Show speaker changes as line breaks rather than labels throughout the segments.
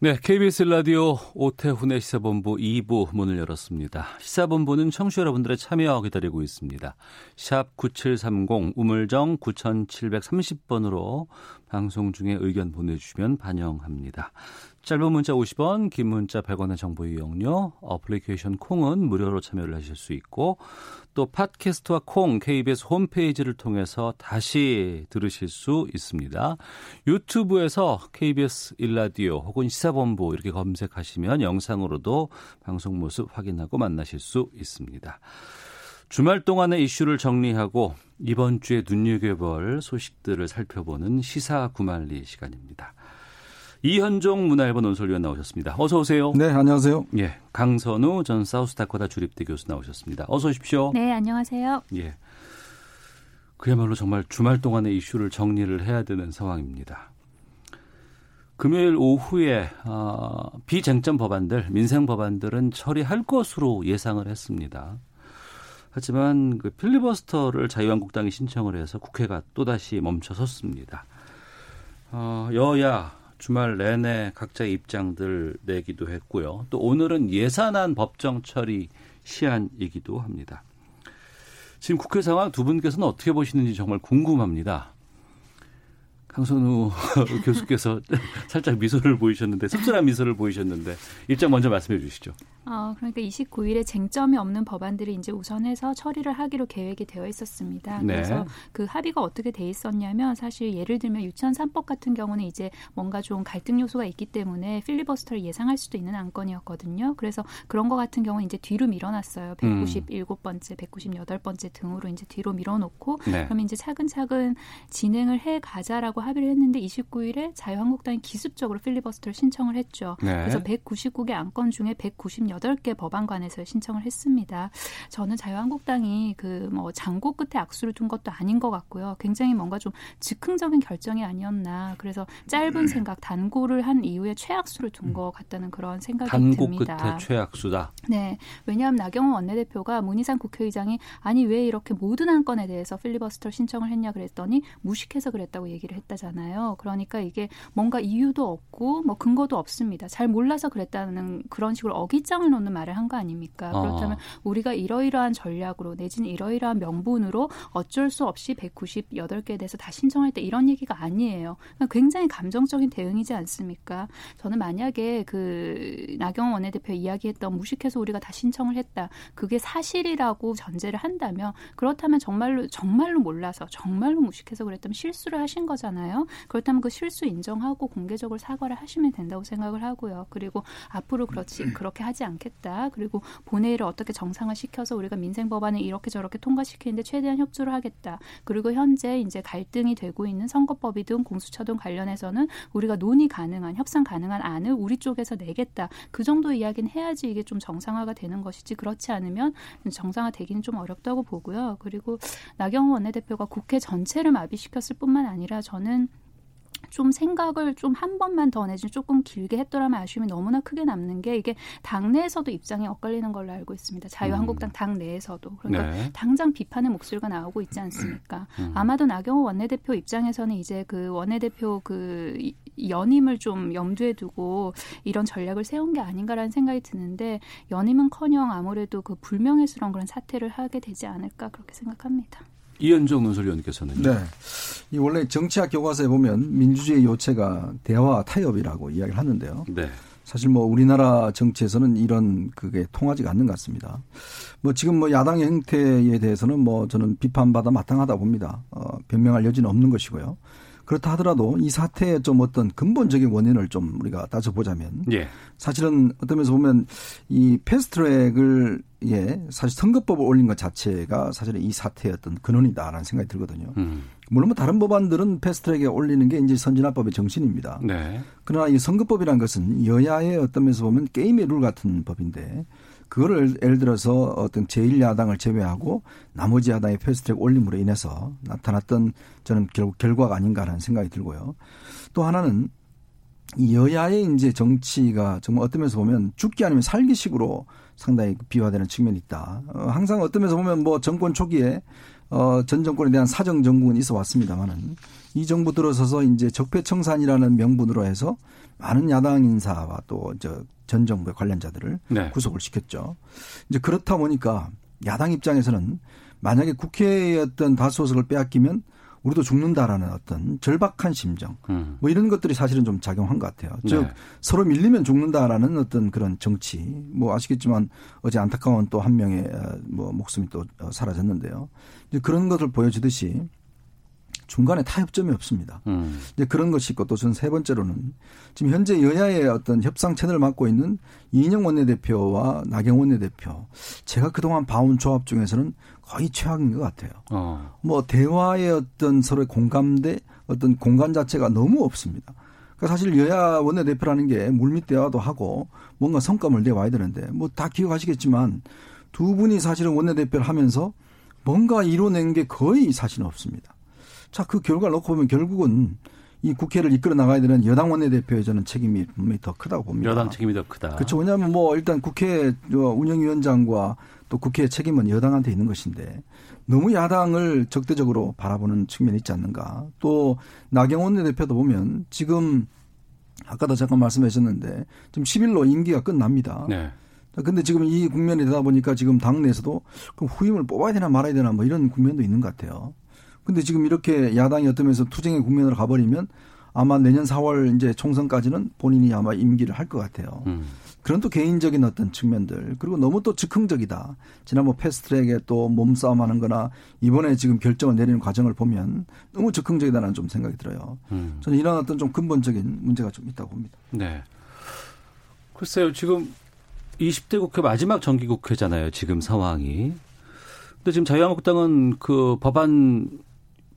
네, KBS 라디오 오태훈의 시사본부 2부 문을 열었습니다. 시사본부는 청취자 여러분들의 참여 기다리고 있습니다. 샵 9730 우물정 9730번으로 방송 중에 의견 보내주시면 반영합니다. 짧은 문자 50원, 긴 문자 100원의 정보 이용료, 어플리케이션 콩은 무료로 참여를 하실 수 있고 또 팟캐스트와 콩 KBS 홈페이지를 통해서 다시 들으실 수 있습니다. 유튜브에서 KBS 일라디오 혹은 시사본부 이렇게 검색하시면 영상으로도 방송 모습 확인하고 만나실 수 있습니다. 주말 동안의 이슈를 정리하고 이번 주에 눈여겨볼 소식들을 살펴보는 시사 구말리 시간입니다. 이현종 문화일보 논설위원 나오셨습니다. 어서 오세요.
네, 안녕하세요.
예, 강선우 전 사우스다코타 주립대 교수 나오셨습니다. 어서 오십시오.
네, 안녕하세요.
예. 그야말로 정말 주말 동안의 이슈를 정리를 해야 되는 상황입니다. 금요일 오후에 어, 비쟁점 법안들, 민생 법안들은 처리할 것으로 예상을 했습니다. 하지만 그 필리버스터를 자유한국당이 신청을 해서 국회가 또다시 멈춰섰습니다. 어, 여야 주말 내내 각자의 입장들 내기도 했고요. 또 오늘은 예산안 법정 처리 시한이기도 합니다. 지금 국회 상황 두 분께서는 어떻게 보시는지 정말 궁금합니다. 강선우 교수께서 살짝 미소를 보이셨는데 씁쓸한 미소를 보이셨는데 일장 먼저 말씀해 주시죠.
어, 그러니까 29일에 쟁점이 없는 법안들이 이제 우선해서 처리를 하기로 계획이 되어 있었습니다.
네.
그래서 그 합의가 어떻게 돼 있었냐면 사실 예를 들면 유치원 3법 같은 경우는 이제 뭔가 좀 갈등 요소가 있기 때문에 필리버스터를 예상할 수도 있는 안건이었거든요. 그래서 그런 거 같은 경우는 이제 뒤로 밀어놨어요. 197번째, 198번째 등으로 이제 뒤로 밀어놓고
네.
그러면 이제 차근차근 진행을 해 가자라고 합의를 했는데 29일에 자유한국당이 기습적으로 필리버스터를 신청을 했죠.
네.
그래서 199개 안건 중에 198개 법안관에서 신청을 했습니다. 저는 자유한국당이 그 뭐 장고 끝에 악수를 둔 것도 아닌 것 같고요. 굉장히 뭔가 좀 즉흥적인 결정이 아니었나. 그래서 짧은 생각, 단고를 한 이후에 최악수를 둔 것 같다는 그런 생각이
단고
듭니다.
끝에 최악수다.
네. 왜냐하면 나경원 원내대표가 문희상 국회의장이 아니 왜 이렇게 모든 안건에 대해서 필리버스터 신청을 했냐 그랬더니 무식해서 그랬다고 얘기를 했다잖아요. 그러니까 이게 뭔가 이유도 없고 뭐 근거도 없습니다. 잘 몰라서 그랬다는 그런 식으로 어깃장을 놓는 말을 한 거 아닙니까?
어.
그렇다면 우리가 이러이러한 전략으로 내지는 이러이러한 명분으로 어쩔 수 없이 198개에 대해서 다 신청할 때 이런 얘기가 아니에요. 그러니까 굉장히 감정적인 대응이지 않습니까? 저는 만약에 그 나경원 원내대표 이야기했던 무식해서 우리가 다 신청을 했다. 그게 사실이라고 전제를 한다면 그렇다면 정말로 정말로 몰라서 정말로 무식해서 그랬다면 실수를 하신 거잖아요. 그렇다면 그 실수 인정하고 공개적으로 사과를 하시면 된다고 생각을 하고요. 그리고 앞으로 그렇지 그렇게 하지 않겠다. 그리고 본회의를 어떻게 정상화 시켜서 우리가 민생 법안을 이렇게 저렇게 통과시키는데 최대한 협조를 하겠다. 그리고 현재 이제 갈등이 되고 있는 선거법이든 공수처든 관련해서는 우리가 논의 가능한 협상 가능한 안을 우리 쪽에서 내겠다. 그 정도 이야기는 해야지 이게 좀 정상화가 되는 것이지 그렇지 않으면 정상화 되기는 좀 어렵다고 보고요. 그리고 나경원 원내대표가 국회 전체를 마비시켰을 뿐만 아니라 저는 좀 생각을 좀 한 번만 더 내지 조금 길게 했더라면 아쉬움이 너무나 크게 남는 게 이게 당내에서도 입장이 엇갈리는 걸로 알고 있습니다. 자유한국당 당내에서도 그러니까
네.
당장 비판의 목소리가 나오고 있지 않습니까?
음.
아마도 나경원 원내대표 입장에서는 이제 그 원내대표 그 이- 연임을 좀 염두에 두고 이런 전략을 세운 게 아닌가라는 생각이 드는데 연임은커녕 아무래도 그 불명예스러운 그런 사태를 하게 되지 않을까 그렇게 생각합니다.
이현정 논설위원께서는
네. 이 원래 정치학 교과서에 보면 민주주의 요체가 대화 타협이라고 이야기를 하는데요.
네.
사실 뭐 우리나라 정치에서는 이런 그게 통하지가 않는 것 같습니다. 뭐 지금 뭐 야당의 행태에 대해서는 뭐 저는 비판받아 마땅하다 봅니다. 어, 변명할 여지는 없는 것이고요. 그렇다 하더라도 이 사태의 좀 어떤 근본적인 원인을 좀 우리가 따져보자면
예.
사실은 어떤 면에서 보면 이 패스트트랙을 예 사실 선거법을 올린 것 자체가 사실은 이 사태의 어떤 근원이다라는 생각이 들거든요.
음.
물론 뭐 다른 법안들은 패스트트랙에 올리는 게 이제 선진화법의 정신입니다.
네.
그러나 이 선거법이라는 것은 여야의 어떤 면에서 보면 게임의 룰 같은 법인데 그거를 예를 들어서 어떤 제1야당을 제외하고 나머지 야당의 패스트트랙 올림으로 인해서 나타났던 저는 결국 결과가 아닌가라는 생각이 들고요. 또 하나는 이 여야의 이제 정치가 정말 어떤 면에서 보면 죽기 아니면 살기식으로 상당히 비화되는 측면이 있다. 어, 항상 어떤 면에서 보면 뭐 정권 초기에 어, 전 정권에 대한 사정 정국은 있어 왔습니다만은 이 정부 들어서서 이제 적폐청산이라는 명분으로 해서 많은 야당 인사와 또저전 정부의 관련자들을
네.
구속을 시켰죠. 이제 그렇다 보니까 야당 입장에서는 만약에 국회의 어떤 다수석을 빼앗기면 우리도 죽는다라는 어떤 절박한 심정
음.
뭐 이런 것들이 사실은 좀 작용한 것 같아요. 즉
네.
서로 밀리면 죽는다라는 어떤 그런 정치. 뭐 아시겠지만 어제 안타까운 또 한 명의 어, 뭐 목숨이 또 어, 사라졌는데요. 이제 그런 것을 보여주듯이 중간에 타협점이 없습니다.
음.
이제 그런 것이 있고 또 저는 세 번째로는 지금 현재 여야의 어떤 협상 채널을 맡고 있는 이인영 원내대표와 나경 원 내대표 제가 그동안 봐온 조합 중에서는 거의 최악인 것 같아요.
어.
뭐 대화의 어떤 서로의 공감대 어떤 공간 자체가 너무 없습니다. 그러니까 사실 여야 원내대표라는 게 물밑 대화도 하고 뭔가 성과물 내와야 되는데 뭐 다 기억하시겠지만 두 분이 사실은 원내대표를 하면서 뭔가 이뤄낸 게 거의 사실은 없습니다. 자, 그 결과를 놓고 보면 결국은 이 국회를 이끌어 나가야 되는 여당 원내대표의 저는 책임이 분명히 더 크다고 봅니다.
여당 책임이 더 크다.
그렇죠. 왜냐하면 뭐 일단 국회 운영위원장과 또 국회의 책임은 여당한테 있는 것인데 너무 야당을 적대적으로 바라보는 측면이 있지 않는가. 또 나경원 원내대표도 보면 지금 아까도 잠깐 말씀하셨는데 지금 10일로 임기가 끝납니다.
네.
근데 지금 이 국면이 되다 보니까 지금 당내에서도 그럼 후임을 뽑아야 되나 말아야 되나 뭐 이런 국면도 있는 것 같아요. 근데 지금 이렇게 야당이 어떠면서 투쟁의 국면으로 가버리면 아마 내년 4월 이제 총선까지는 본인이 아마 임기를 할 것 같아요.
음.
그런 또 개인적인 어떤 측면들 그리고 너무 또 즉흥적이다. 지난번 패스트트랙에 또 몸싸움하는 거나 이번에 지금 결정을 내리는 과정을 보면 너무 즉흥적이다는 좀 생각이 들어요.
음.
저는 이런 어떤 좀 근본적인 문제가 좀 있다고 봅니다.
네. 글쎄요, 지금 20대 국회 마지막 정기국회잖아요, 지금 상황이. 근데 지금 자유한국당은 그 법안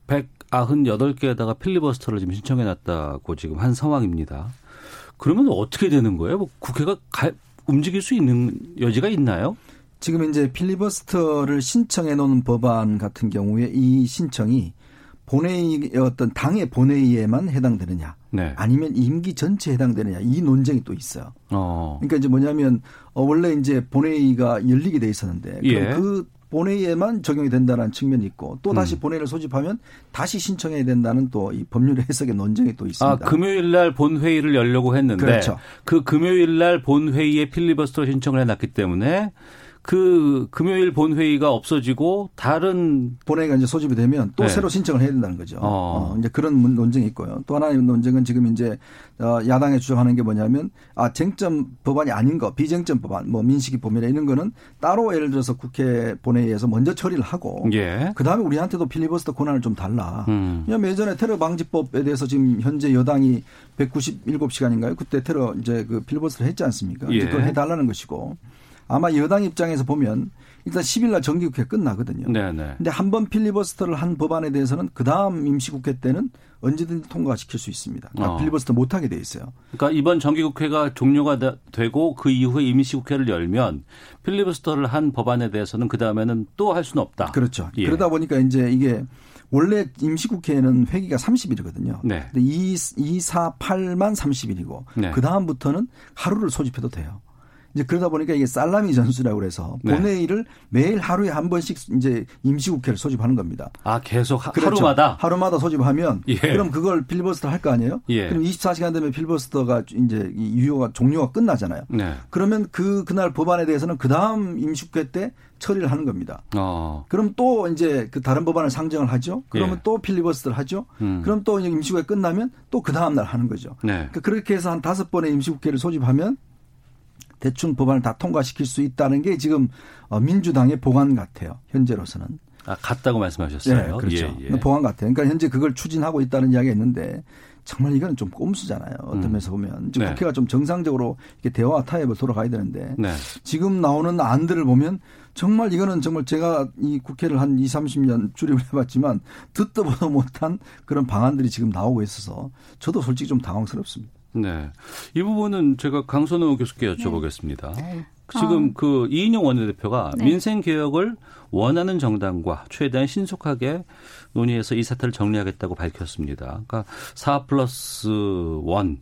198개에다가 필리버스터를 지금 신청해 놨다고 지금 한 상황입니다. 그러면 어떻게 되는 거예요? 뭐 국회가 가, 움직일 수 있는 여지가 있나요?
지금 이제 필리버스터를 신청해 놓은 법안 같은 경우에 이 신청이 본회의 어떤 당의 본회의에만 해당되느냐
네.
아니면 임기 전체에 해당되느냐 이 논쟁이 또 있어요.
어.
그러니까 이제 뭐냐면 어 원래 이제 본회의가 열리게 돼 있었는데
예.
그 본회의에만 적용이 된다는 측면이 있고 또 다시
음.
본회의를 소집하면 다시 신청해야 된다는 또 이 법률 해석의 논쟁이 또 있습니다.
아, 금요일 날 본회의를 열려고 했는데
그렇죠.
그 금요일 날 본회의에 필리버스터 신청을 해 놨기 때문에 그 금요일 본회의가 없어지고 다른
본회의가 이제 소집이 되면 또
네.
새로 신청을 해야 된다는 거죠.
어.
어, 이제 그런 문- 논쟁이 있고요. 또 하나의 논쟁은 지금 이제 어, 야당에 주장하는 게 뭐냐면 아 쟁점 법안이 아닌 거 비쟁점 법안 뭐 민식이 법이나 이런 거는 따로 예를 들어서 국회 본회의에서 먼저 처리를 하고
예.
그 다음에 우리한테도 필리버스터 권한을 좀 달라.
음.
왜냐하면 예전에 테러 방지법에 대해서 지금 현재 여당이 197시간인가요? 그때 테러 이제 그 필리버스터를 했지 않습니까?
예.
그걸 해 달라는 것이고 아마 여당 입장에서 보면 일단 10일 날 정기국회 끝나거든요.
네, 네.
근데 한 번 필리버스터를 한 법안에 대해서는 그 다음 임시국회 때는 언제든지 통과시킬 수 있습니다. 그러니까
어.
필리버스터 못하게 돼 있어요.
그러니까 이번 정기국회가 종료가 되- 되고 그 이후에 임시국회를 열면 필리버스터를 한 법안에 대해서는 그 다음에는 또 할 수는 없다.
그렇죠.
예.
그러다 보니까 이제 이게 원래 임시국회는 회기가 30일이거든요.
네.
근데 2, 2, 4, 8만 30일이고
네.
그 다음부터는 하루를 소집해도 돼요. 이제 그러다 보니까 이게 살라미 전술이라고 그래서
네.
본회의를 매일 하루에 한 번씩 이제 임시국회를 소집하는 겁니다.
아 계속 하,
그렇죠.
하루마다
하루마다 소집하면
예.
그럼 그걸 필버스터 할 거 아니에요?
예.
그럼 24시간 되면 필버스터가 이제 이 유효가 종료가 끝나잖아요.
네.
그러면 그 그날 법안에 대해서는 그 다음 임시국회 때 처리를 하는 겁니다.
어.
그럼 또 이제 그 다른 법안을 상정을 하죠. 그러면
예.
또 필리버스터를 하죠.
음.
그럼 또 임시국회 끝나면 또 그 다음 날 하는 거죠.
네.
그러니까 그렇게 해서 한 다섯 번의 임시국회를 소집하면 대충 법안을 다 통과시킬 수 있다는 게 지금 어, 민주당의 보관 같아요. 현재로서는.
아, 같다고 말씀하셨어요.
네, 그렇죠.
예, 예.
보안 같아요. 그러니까 현재 그걸 추진하고 있다는 이야기가 있는데 정말 이건 좀 꼼수잖아요. 어떤
음.
면에서 보면
네.
국회가 좀 정상적으로 이렇게 대화 타협을 돌아가야 되는데
네.
지금 나오는 안들을 보면 정말 이거는 정말 제가 이 국회를 한 2, 30년 주립을 해봤지만 듣도 보도 못한 그런 방안들이 지금 나오고 있어서 저도 솔직히 좀 당황스럽습니다.
네. 이 부분은 제가 강선호 교수께 여쭤보겠습니다. 지금 그 이인영 원내대표가
네.
민생 개혁을 원하는 정당과 최대한 신속하게 논의해서 이 사태를 정리하겠다고 밝혔습니다. 그러니까 4 플러스 1,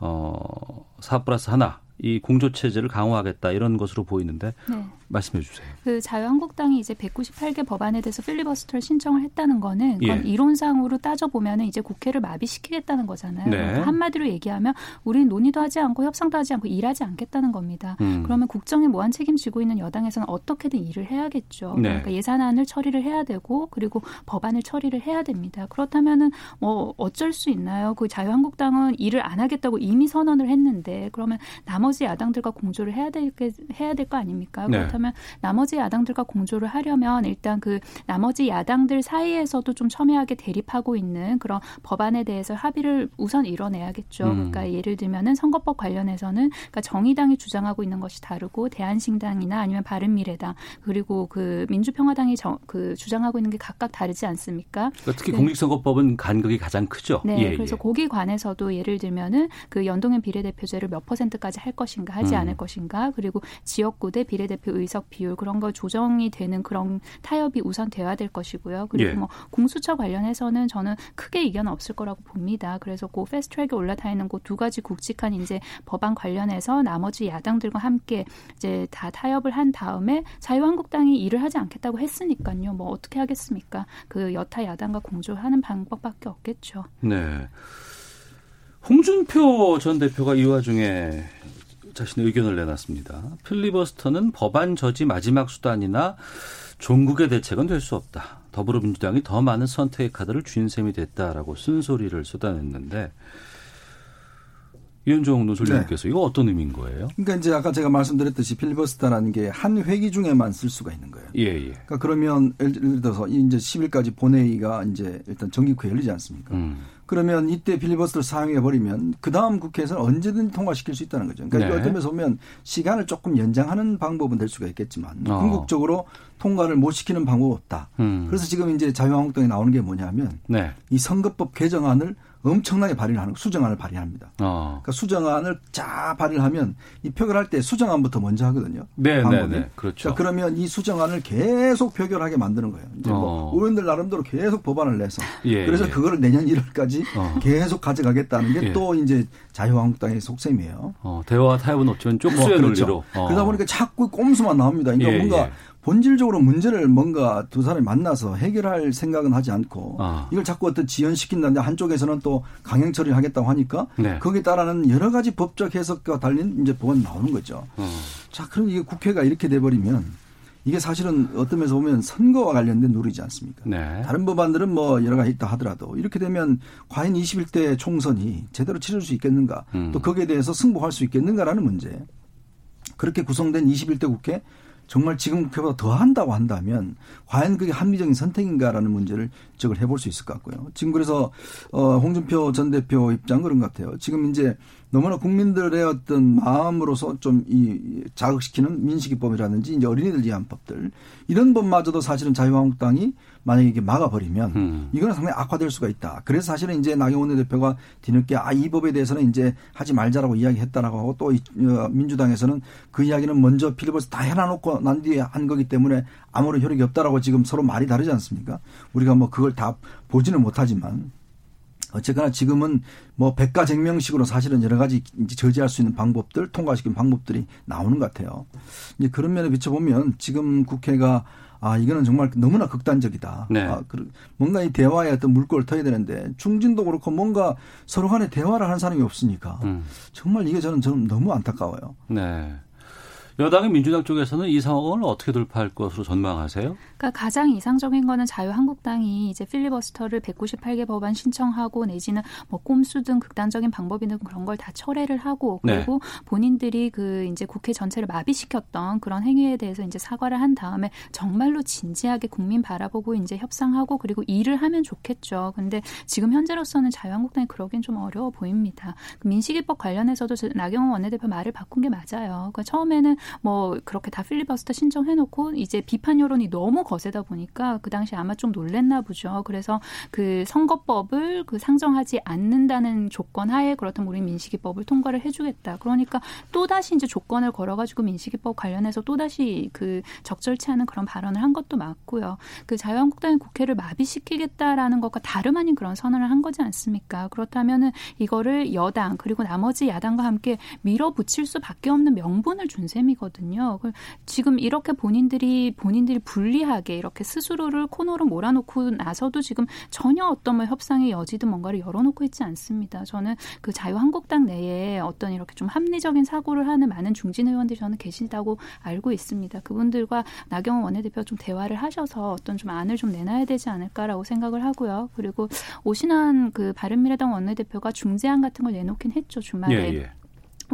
어, 4 플러스 하나 이 공조 체제를 강화하겠다 이런 것으로 보이는데
네.
말씀해 주세요.
그 자유한국당이 이제 198개 법안에 대해서 필리버스터를 신청을 했다는 거는 그건
예.
이론상으로 따져보면 이제 국회를 마비시키겠다는 거잖아요.
네.
그러니까 한마디로 얘기하면 우리는 논의도 하지 않고 협상도 하지 않고 일하지 않겠다는 겁니다.
음.
그러면 국정에 무한 책임지고 있는 여당에서는 어떻게든 일을 해야겠죠.
네.
그러니까 예산안을 처리를 해야 되고 그리고 법안을 처리를 해야 됩니다. 그렇다면은 뭐 어쩔 수 있나요? 그 자유한국당은 일을 안 하겠다고 이미 선언을 했는데 그러면 나머지 야당들과 공조를 해야 될게 해야 될 거 아닙니까?
네.
그렇다면 나머지 야당들과 공조를 하려면 일단 그 나머지 야당들 사이에서도 좀 첨예하게 대립하고 있는 그런 법안에 대해서 합의를 우선 이뤄내야겠죠.
음.
그러니까 예를 들면은 선거법 관련해서는 그러니까 정의당이 주장하고 있는 것이 다르고 대한신당이나 아니면 바른미래당 그리고 그 민주평화당이 정, 그 주장하고 있는 게 각각 다르지 않습니까?
그러니까 특히
네.
공직선거법은 간극이 가장 크죠.
네,
예,
그래서
예.
거기 관해서도 예를 들면은 그 연동형 비례대표제를 몇 퍼센트까지 할 것인가 하지
음.
않을 것인가 그리고 지역구 대 비례대표 의석 비율 그런 거 조정이 되는 그런 타협이 우선 돼야 될 것이고요. 그리고
예.
뭐 공수처 관련해서는 저는 크게 이견은 없을 거라고 봅니다. 그래서 그 패스트트랙에 올라타 있는 그 두 가지 굵직한 이제 법안 관련해서 나머지 야당들과 함께 이제 다 타협을 한 다음에 자유한국당이 일을 하지 않겠다고 했으니까요. 뭐 어떻게 하겠습니까? 그 여타 야당과 공조하는 방법밖에 없겠죠.
네. 홍준표 전 대표가 이 와중에 자신의 의견을 내놨습니다. 필리버스터는 법안 저지 마지막 수단이나 종국의 대책은 될 수 없다. 더불어민주당이 더 많은 선택의 카드를 쥔 셈이 됐다라고 쓴소리를 쏟아냈는데 이현종 노설님께서 이거 어떤 의미인 거예요?
그러니까 이제 아까 제가 말씀드렸듯이 필리버스터라는 게 한 회기 중에만 쓸 수가 있는 거예요.
예, 예.
그러니까 그러면 예를 들어서 이제 10일까지 본회의가 이제 일단 정기국회 열리지 않습니까?
음.
그러면 이때 필리버스터를 사용해 버리면 그 다음 국회에서는 언제든 통과시킬 수 있다는 거죠. 그러니까
네.
어떤 면에서 보면 시간을 조금 연장하는 방법은 될 수가 있겠지만
어.
궁극적으로 통과를 못 시키는 방법 없다.
음.
그래서 지금 이제 자유한국당이 나오는 게 뭐냐면
네.
이 선거법 개정안을 엄청나게 발의를 하는 수정안을 발의합니다.
어.
그러니까 수정안을 쫙 발의를 하면 이 표결할 때 수정안부터 먼저 하거든요.
네, 네. 네. 그렇죠.
자, 그러면 이 수정안을 계속 표결하게 만드는 거예요. 이제 뭐
어.
의원들 나름대로 계속 법안을 내서
예,
그래서
예.
그거를 내년 1월까지
어.
계속 가져가겠다는 게
예.
또 이제 자유한국당의 속셈이에요.
어, 대화와 타협은 없지만 쪽수의
뭐
논리로.
그렇죠.
어.
그러다 보니까 자꾸 꼼수만 나옵니다. 그러니까
예,
뭔가
예.
본질적으로 문제를 뭔가 두 사람이 만나서 해결할 생각은 하지 않고
아.
이걸 자꾸 어떤 지연시킨다는데 한쪽에서는 또 강행 처리를 하겠다고 하니까
네.
거기에 따르는 여러 가지 법적 해석과 달린 이제 법안이 나오는 거죠.
어.
자, 그럼 이게 국회가 이렇게 돼버리면 이게 사실은 어떤 면에서 보면 선거와 관련된 룰이지 않습니까?
네.
다른 법안들은 뭐 여러 가지 있다 하더라도 이렇게 되면 과연 21대 총선이 제대로 치를 수 있겠는가
음.
또 거기에 대해서 승복할 수 있겠는가라는 문제. 그렇게 구성된 21대 국회 정말 지금 국회보다 더 한다고 한다면 과연 그게 합리적인 선택인가라는 문제를 지적을 해볼 수 있을 것 같고요. 지금 그래서 어 홍준표 전 대표 입장 그런 것 같아요. 지금 이제 너무나 국민들의 어떤 마음으로서 좀 이 자극시키는 민식이법이라든지 이제 어린이들 위한 법들 이런 법마저도 사실은 자유한국당이 만약에 이게 막아버리면
음.
이거는 상당히 악화될 수가 있다. 그래서 사실은 이제 나경원 대표가 뒤늦게 아 이 법에 대해서는 이제 하지 말자라고 이야기했다라고 하고 또 이, 어, 민주당에서는 그 이야기는 먼저 필리버스 다 해놔놓고 난 뒤에 한 거기 때문에 아무런 효력이 없다라고 지금 서로 말이 다르지 않습니까? 우리가 뭐 그걸 다 보지는 못하지만 어쨌거나 지금은 뭐 백가쟁명식으로 사실은 여러 가지 이제 저지할 수 있는 방법들 통과시키는 방법들이 나오는 것 같아요. 이제 그런 면에 비춰보면 지금 국회가 아 이거는 정말 너무나 극단적이다.
네.
아, 그- 뭔가 이 대화에 어떤 물꼬를 터야 되는데 중진도 그렇고 뭔가 서로 간에 대화를 하는 사람이 없으니까
음.
정말 이게 저는 저는 너무 안타까워요.
네. 여당의 민주당 쪽에서는 이 상황을 어떻게 돌파할 것으로 전망하세요?
그러니까 가장 이상적인 거는 자유한국당이 이제 필리버스터를 198개 법안 신청하고 내지는 뭐 꼼수 등 극단적인 방법이든 그런 걸 다 철회를 하고
네.
그리고 네. 본인들이 그 이제 국회 전체를 마비시켰던 그런 행위에 대해서 이제 사과를 한 다음에 정말로 진지하게 국민 바라보고 이제 협상하고 그리고 일을 하면 좋겠죠. 근데 지금 현재로서는 자유한국당이 그러긴 좀 어려워 보입니다. 그 민식이법 관련해서도 나경원 원내대표 말을 바꾼 게 맞아요. 그러니까 처음에는 뭐 그렇게 다 필리버스터 신청해놓고 이제 비판 여론이 너무 거세다 보니까 그 당시 아마 좀 놀랬나 보죠. 그래서 그 선거법을 그 상정하지 않는다는 조건 하에 그렇다면 우리 민식이법을 통과를 해주겠다. 그러니까 또 다시 이제 조건을 걸어가지고 민식이법 관련해서 또 다시 그 적절치 않은 그런 발언을 한 것도 맞고요. 그 자유한국당의 국회를 마비시키겠다라는 것과 다름 아닌 그런 선언을 한 거지 않습니까? 그렇다면은 이거를 여당 그리고 나머지 야당과 함께 밀어붙일 수밖에 없는 명분을 준 셈이 거든요. 지금 이렇게 본인들이 본인들이 불리하게 이렇게 스스로를 코너로 몰아놓고 나서도 지금 전혀 어떤 뭐 협상의 여지든 뭔가를 열어놓고 있지 않습니다. 저는 그 자유한국당 내에 어떤 이렇게 좀 합리적인 사고를 하는 많은 중진 의원들이 저는 계시다고 알고 있습니다. 그분들과 나경원 원내대표가 좀 대화를 하셔서 어떤 좀 안을 좀 내놔야 되지 않을까라고 생각을 하고요. 그리고 오신환 그 바른미래당 원내대표가 중재안 같은 걸 내놓긴 했죠 주말에. 예, 예.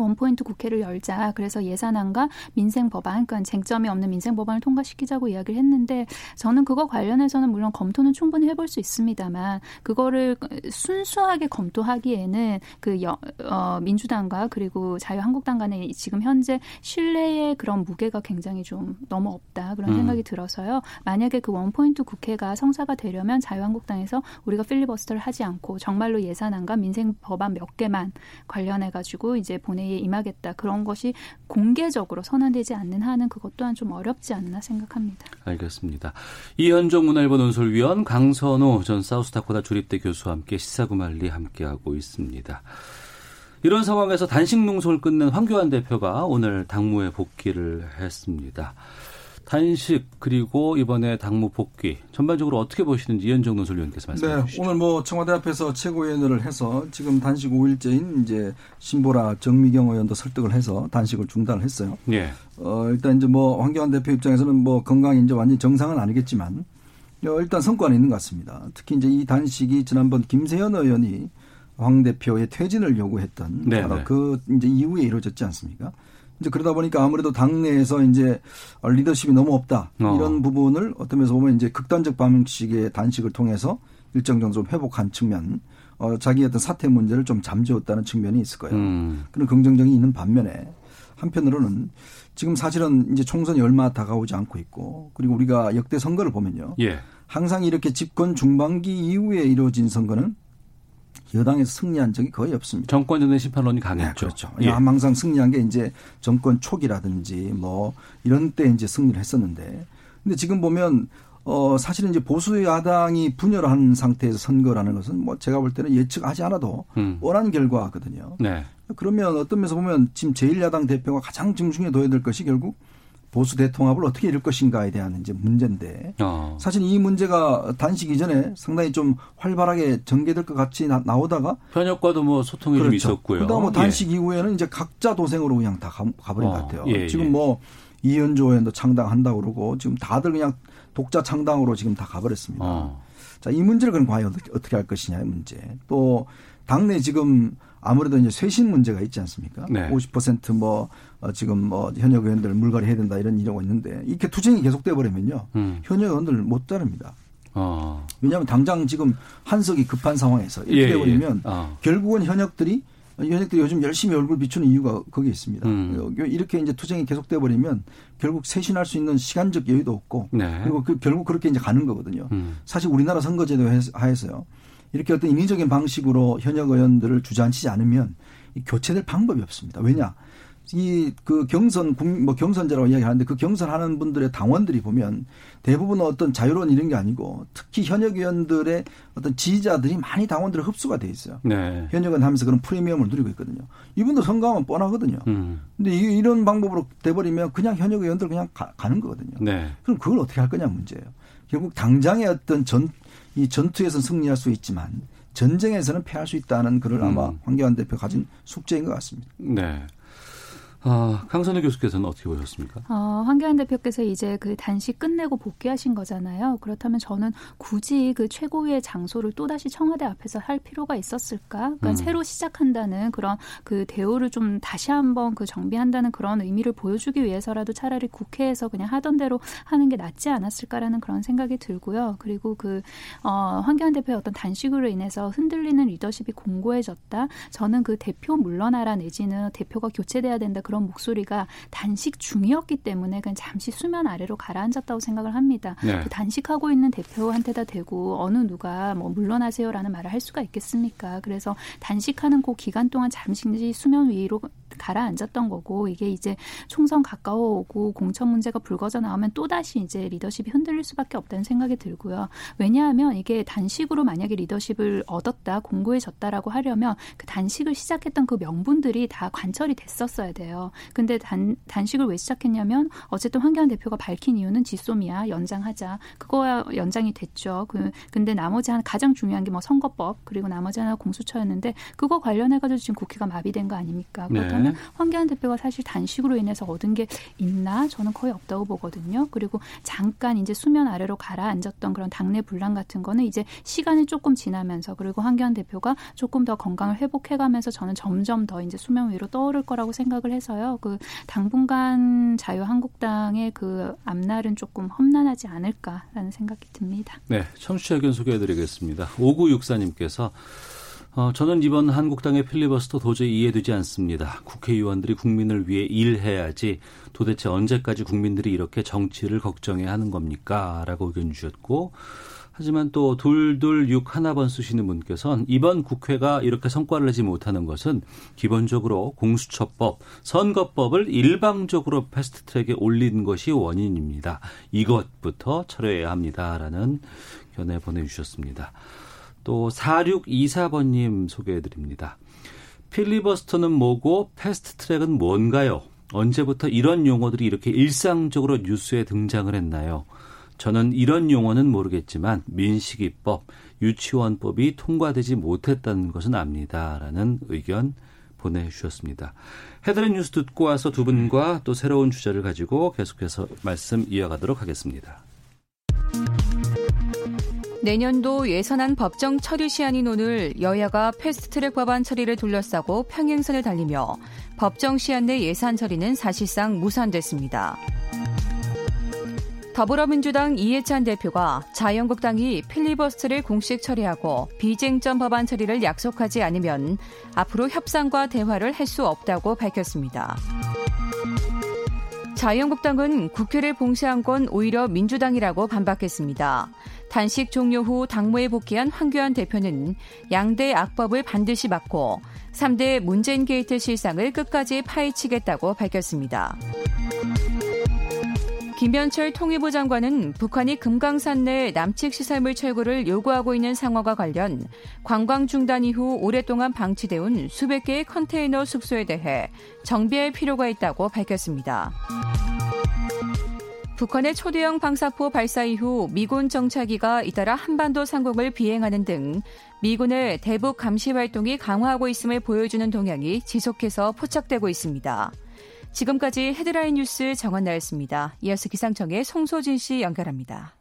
원포인트 국회를 열자. 그래서 예산안과 민생 법안, 그러니까 쟁점이 없는 민생 법안을 통과시키자고 이야기를 했는데 저는 그거 관련해서는 물론 검토는 충분히 해볼 수 있습니다만 그거를 순수하게 검토하기에는 그 여, 어, 민주당과 그리고 자유한국당 간의 지금 현재 신뢰의 그런 무게가 굉장히 좀 너무 없다 그런 음. 생각이 들어서요. 만약에 그 원포인트 국회가 성사가 되려면 자유한국당에서 우리가 필리버스터를 하지 않고 정말로 예산안과 민생 법안 몇 개만 관련해 가지고 이제 보내 본회의에 임하겠다 그런 것이 공개적으로 선언되지 않는 한은 그것 또한 좀 어렵지 않나 생각합니다.
알겠습니다. 이현종 문화일보 논설위원 강선호 전 사우스다코다 주립대 교수와 함께 시사구말리 함께하고 있습니다. 이런 상황에서 단식 농성을 끝낸 황교안 대표가 오늘 당무에 복귀를 했습니다. 단식 그리고 이번에 당무 복귀 전반적으로 어떻게 보시는지 이현정 논설위원께서 말씀해
네,
주시죠.
오늘 뭐 청와대 앞에서 최고위원회를 해서 지금 단식 5일째인 이제 신보라 정미경 의원도 설득을 해서 단식을 중단을 했어요.
예.
어, 일단 이제 뭐 황교안 대표 입장에서는 뭐 건강이 이제 완전 정상은 아니겠지만 어, 일단 성과는 있는 것 같습니다. 특히 이제 이 단식이 지난번 김세현 의원이 황 대표의 퇴진을 요구했던 네 바로 네. 그 이제 이후에 이루어졌지 않습니까? 이제 그러다 보니까 아무래도 당내에서 이제 리더십이 너무 없다 어. 이런 부분을 어떤 면에서 보면 이제 극단적 방식의 단식을 통해서 일정 정도 좀 회복한 측면, 어, 자기 어떤 사태 문제를 좀 잠재웠다는 측면이 있을 거예요. 음. 그런 긍정적이 있는 반면에 한편으로는 지금 사실은 이제 총선이 얼마 다가오지 않고 있고 그리고 우리가 역대 선거를 보면요. 예. 항상 이렇게 집권 중반기 이후에 이루어진 선거는 여당에서 승리한 적이 거의 없습니다.
정권 전의 심판론이 강했죠. 네,
그렇죠. 예. 항상 승리한 게 이제 정권 초기라든지 뭐 이런 때 이제 승리를 했었는데 근데 지금 보면 어 사실은 이제 보수 야당이 분열한 상태에서 선거라는 것은 뭐 제가 볼 때는 예측하지 않아도 음. 뻔한 결과거든요. 네. 그러면 어떤 면에서 보면 지금 제1야당 대표가 가장 중심에 둬야 될 것이 결국 보수 대통합을 어떻게 이룰 것인가에 대한 이제 문제인데 어. 사실 이 문제가 단식 이전에 상당히 좀 활발하게 전개될 것 같이 나, 오다가
현역과도 뭐 소통이 그렇죠. 좀 있었고요.
그다음 뭐 단식 예. 이후에는 이제 각자 도생으로 그냥 다 가, 가버린 어. 것 같아요. 예, 지금 예. 뭐 이현조 의원도 창당한다고 그러고 지금 다들 그냥 독자 창당으로 지금 다 가버렸습니다. 어. 자, 이 문제를 그럼 과연 어떻게 할 것이냐의 문제. 또 당내 지금 아무래도 이제 쇄신 문제가 있지 않습니까? 네. 50%뭐 어, 지금 뭐 현역 의원들 물갈이 해야 된다 이런 일하고 있는데 이렇게 투쟁이 계속돼 버리면요 음. 현역 의원들 못 자릅니다. 어. 왜냐하면 당장 지금 한석이 급한 상황에서 이렇게 예, 돼버리면 예. 어. 결국은 현역들이 현역들이 요즘 열심히 얼굴 비추는 이유가 거기에 있습니다. 음. 이렇게 이제 투쟁이 계속돼 버리면 결국 쇄신할 수 있는 시간적 여유도 없고 네. 그리고 그 결국 그렇게 이제 가는 거거든요. 음. 사실 우리나라 선거제도 하에서요. 이렇게 어떤 인위적인 방식으로 현역 의원들을 주저앉히지 않으면 교체될 방법이 없습니다. 왜냐? 이 그 경선 뭐 경선제라고 이야기하는데 그 경선하는 분들의 당원들이 보면 대부분 어떤 자유로운 이런 게 아니고 특히 현역 의원들의 어떤 지지자들이 많이 당원들을 흡수가 돼 있어요. 네. 현역은 하면서 그런 프리미엄을 누리고 있거든요. 이분들 선거하면 뻔하거든요. 음. 근데 이 런 방법으로 돼버리면 그냥 현역 의원들 그냥 가, 는 거거든요. 네. 그럼 그걸 어떻게 할 거냐 문제예요. 결국 당장의 어떤 전 이 전투에서 승리할 수 있지만 전쟁에서는 패할 수 있다는 그를 아마 음. 황교안 대표 가진 숙제인 것 같습니다.
네. 어, 강선우 교수께서는 어떻게 보셨습니까?
어, 황교안 대표께서 이제 그 단식 끝내고 복귀하신 거잖아요. 그렇다면 저는 굳이 그 최고위의 장소를 또다시 청와대 앞에서 할 필요가 있었을까? 그러니까 음. 새로 시작한다는 그런 그 대우를 좀 다시 한번 그 정비한다는 그런 의미를 보여주기 위해서라도 차라리 국회에서 그냥 하던 대로 하는 게 낫지 않았을까라는 그런 생각이 들고요. 그리고 그, 어, 황교안 대표의 어떤 단식으로 인해서 흔들리는 리더십이 공고해졌다. 저는 그 대표 물러나라 내지는 대표가 교체돼야 된다. 그런 목소리가 단식 중이었기 때문에 그냥 잠시 수면 아래로 가라앉았다고 생각을 합니다. 네. 그 단식하고 있는 대표한테다 대고 어느 누가 뭐 물러나세요라는 말을 할 수가 있겠습니까? 그래서 단식하는 그 기간 동안 잠시 수면 위로 가라앉았던 거고 이게 이제 총선 가까워오고 공천 문제가 불거져 나오면 또 다시 이제 리더십이 흔들릴 수밖에 없다는 생각이 들고요. 왜냐하면 이게 단식으로 만약에 리더십을 얻었다 공고해졌다라고 하려면 그 단식을 시작했던 그 명분들이 다 관철이 됐었어야 돼요. 근데 단 단식을 왜 시작했냐면 어쨌든 황교안 대표가 밝힌 이유는 지소미아 연장하자 그거야 연장이 됐죠. 그 근데 나머지 하나 가장 중요한 게 뭐 선거법 그리고 나머지 하나 공수처였는데 그거 관련해 가지고 지금 국회가 마비된 거 아닙니까? 그렇다 면 네. 황교안 대표가 사실 단식으로 인해서 얻은 게 있나 저는 거의 없다고 보거든요. 그리고 잠깐 이제 수면 아래로 가라앉았던 그런 당내 분란 같은 거는 이제 시간이 조금 지나면서 그리고 황교안 대표가 조금 더 건강을 회복해가면서 저는 점점 더 이제 수면 위로 떠오를 거라고 생각을 해서요. 그 당분간 자유한국당의 그 앞날은 조금 험난하지 않을까라는 생각이 듭니다.
네, 청취자 의견 소개해드리겠습니다. 5964님께서 어, 저는 이번 한국당의 필리버스터 도저히 이해되지 않습니다. 국회의원들이 국민을 위해 일해야지 도대체 언제까지 국민들이 이렇게 정치를 걱정해야 하는 겁니까? 라고 의견 주셨고 하지만 또 둘둘육 하나번 쓰시는 분께서는 이번 국회가 이렇게 성과를 내지 못하는 것은 기본적으로 공수처법, 선거법을 일방적으로 패스트트랙에 올린 것이 원인입니다. 이것부터 철회해야 합니다라는 견해 보내주셨습니다. 또 4624번님 소개해드립니다. 필리버스터는 뭐고 패스트트랙은 뭔가요? 언제부터 이런 용어들이 이렇게 일상적으로 뉴스에 등장을 했나요? 저는 이런 용어는 모르겠지만 민식이법, 유치원법이 통과되지 못했다는 것은 압니다. 라는 의견 보내주셨습니다. 헤드라인 뉴스 듣고 와서 두 분과 또 새로운 주제를 가지고 계속해서 말씀 이어가도록 하겠습니다.
내년도 예산안 법정 처리 시한인 오늘 여야가 패스트트랙 법안 처리를 둘러싸고 평행선을 달리며 법정 시한 내 예산 처리는 사실상 무산됐습니다. 더불어민주당 이해찬 대표가 자유한국당이 필리버스터를 공식 철회하고 비쟁점 법안 처리를 약속하지 않으면 앞으로 협상과 대화를 할 수 없다고 밝혔습니다. 자유한국당은 국회를 봉쇄한 건 오히려 민주당이라고 반박했습니다. 단식 종료 후 당무에 복귀한 황교안 대표는 양대 악법을 반드시 막고 3대 문재인 게이트 실상을 끝까지 파헤치겠다고 밝혔습니다. 김현철 통일부 장관은 북한이 금강산 내 남측 시설물 철거를 요구하고 있는 상황과 관련 관광 중단 이후 오랫동안 방치돼 온 수백 개의 컨테이너 숙소에 대해 정비할 필요가 있다고 밝혔습니다. 북한의 초대형 방사포 발사 이후 미군 정찰기가 잇따라 한반도 상공을 비행하는 등 미군의 대북 감시 활동이 강화하고 있음을 보여주는 동향이 지속해서 포착되고 있습니다. 지금까지 헤드라인 뉴스 정원 나였습니다. 이어서 기상청의 송소진 씨 연결합니다.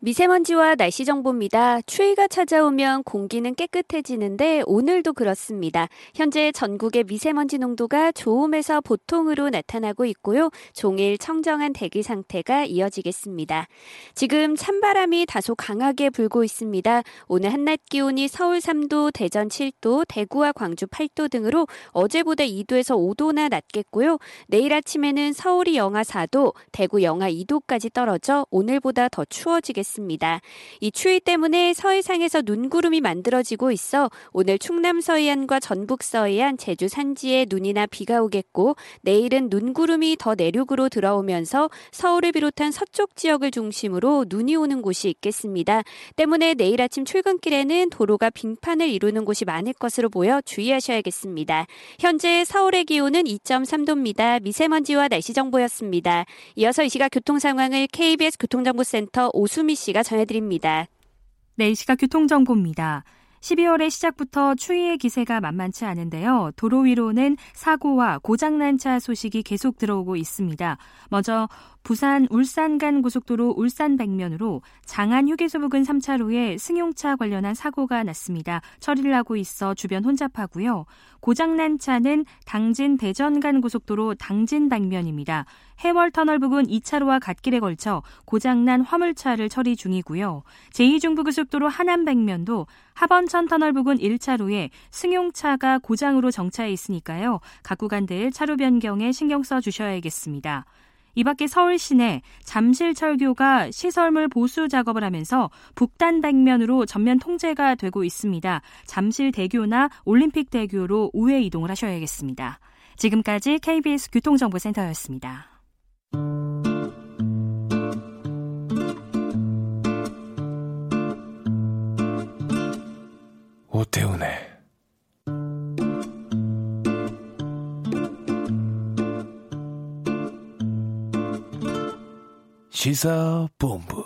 미세먼지와 날씨 정보입니다. 추위가 찾아오면 공기는 깨끗해지는데 오늘도 그렇습니다. 현재 전국의 미세먼지 농도가 좋음에서 보통으로 나타나고 있고요. 종일 청정한 대기 상태가 이어지겠습니다. 지금 찬바람이 다소 강하게 불고 있습니다. 오늘 한낮 기온이 서울 3도, 대전 7도, 대구와 광주 8도 등으로 어제보다 2도에서 5도나 낮겠고요. 내일 아침에는 서울이 영하 4도, 대구 영하 2도까지 떨어져 오늘보다 더 추워지겠습니다. 있습니다. 이 추위 때문에 서해상에서 눈구름이 만들어지고 있어 오늘 충남 서해안과 전북 서해안, 제주 산지에 눈이나 비가 오겠고 내일은 눈구름이 더 내륙으로 들어오면서 서울을 비롯한 서쪽 지역을 중심으로 눈이 오는 곳이 있겠습니다. 때문에 내일 아침 출근길에는 도로가 빙판을 이루는 곳이 많을 것으로 보여 주의하셔야겠습니다. 현재 서울의 기온은 2.3도입니다. 미세먼지와 날씨 정보였습니다. 이어서 이 시각 교통 상황을 KBS 교통정보센터 오수미 씨가 전해드립니다.
네, 이 시각 교통정보입니다. 12월의 시작부터 추위의 기세가 만만치 않은데요. 도로 위로는 사고와 고장난 차 소식이 계속 들어오고 있습니다. 먼저 부산 울산 간 고속도로 울산 백면으로 장안 휴게소 부근 3차로에 승용차 관련한 사고가 났습니다. 처리를 하고 있어 주변 혼잡하고요. 고장난 차는 당진 대전 간 고속도로 당진 방면입니다. 해월 터널 부근 2차로와 갓길에 걸쳐 고장난 화물차를 처리 중이고요. 제2중부고속도로 하남 백면도 하번천 터널 부근 1차로에 승용차가 고장으로 정차해 있으니까요. 각 구간들 차로 변경에 신경 써 주셔야겠습니다. 이 밖에 서울 시내 잠실철교가 시설물 보수 작업을 하면서 북단 방면으로 전면 통제가 되고 있습니다. 잠실대교나 올림픽대교로 우회 이동을 하셔야겠습니다. 지금까지 KBS 교통정보센터였습니다.
오태훈 시사본부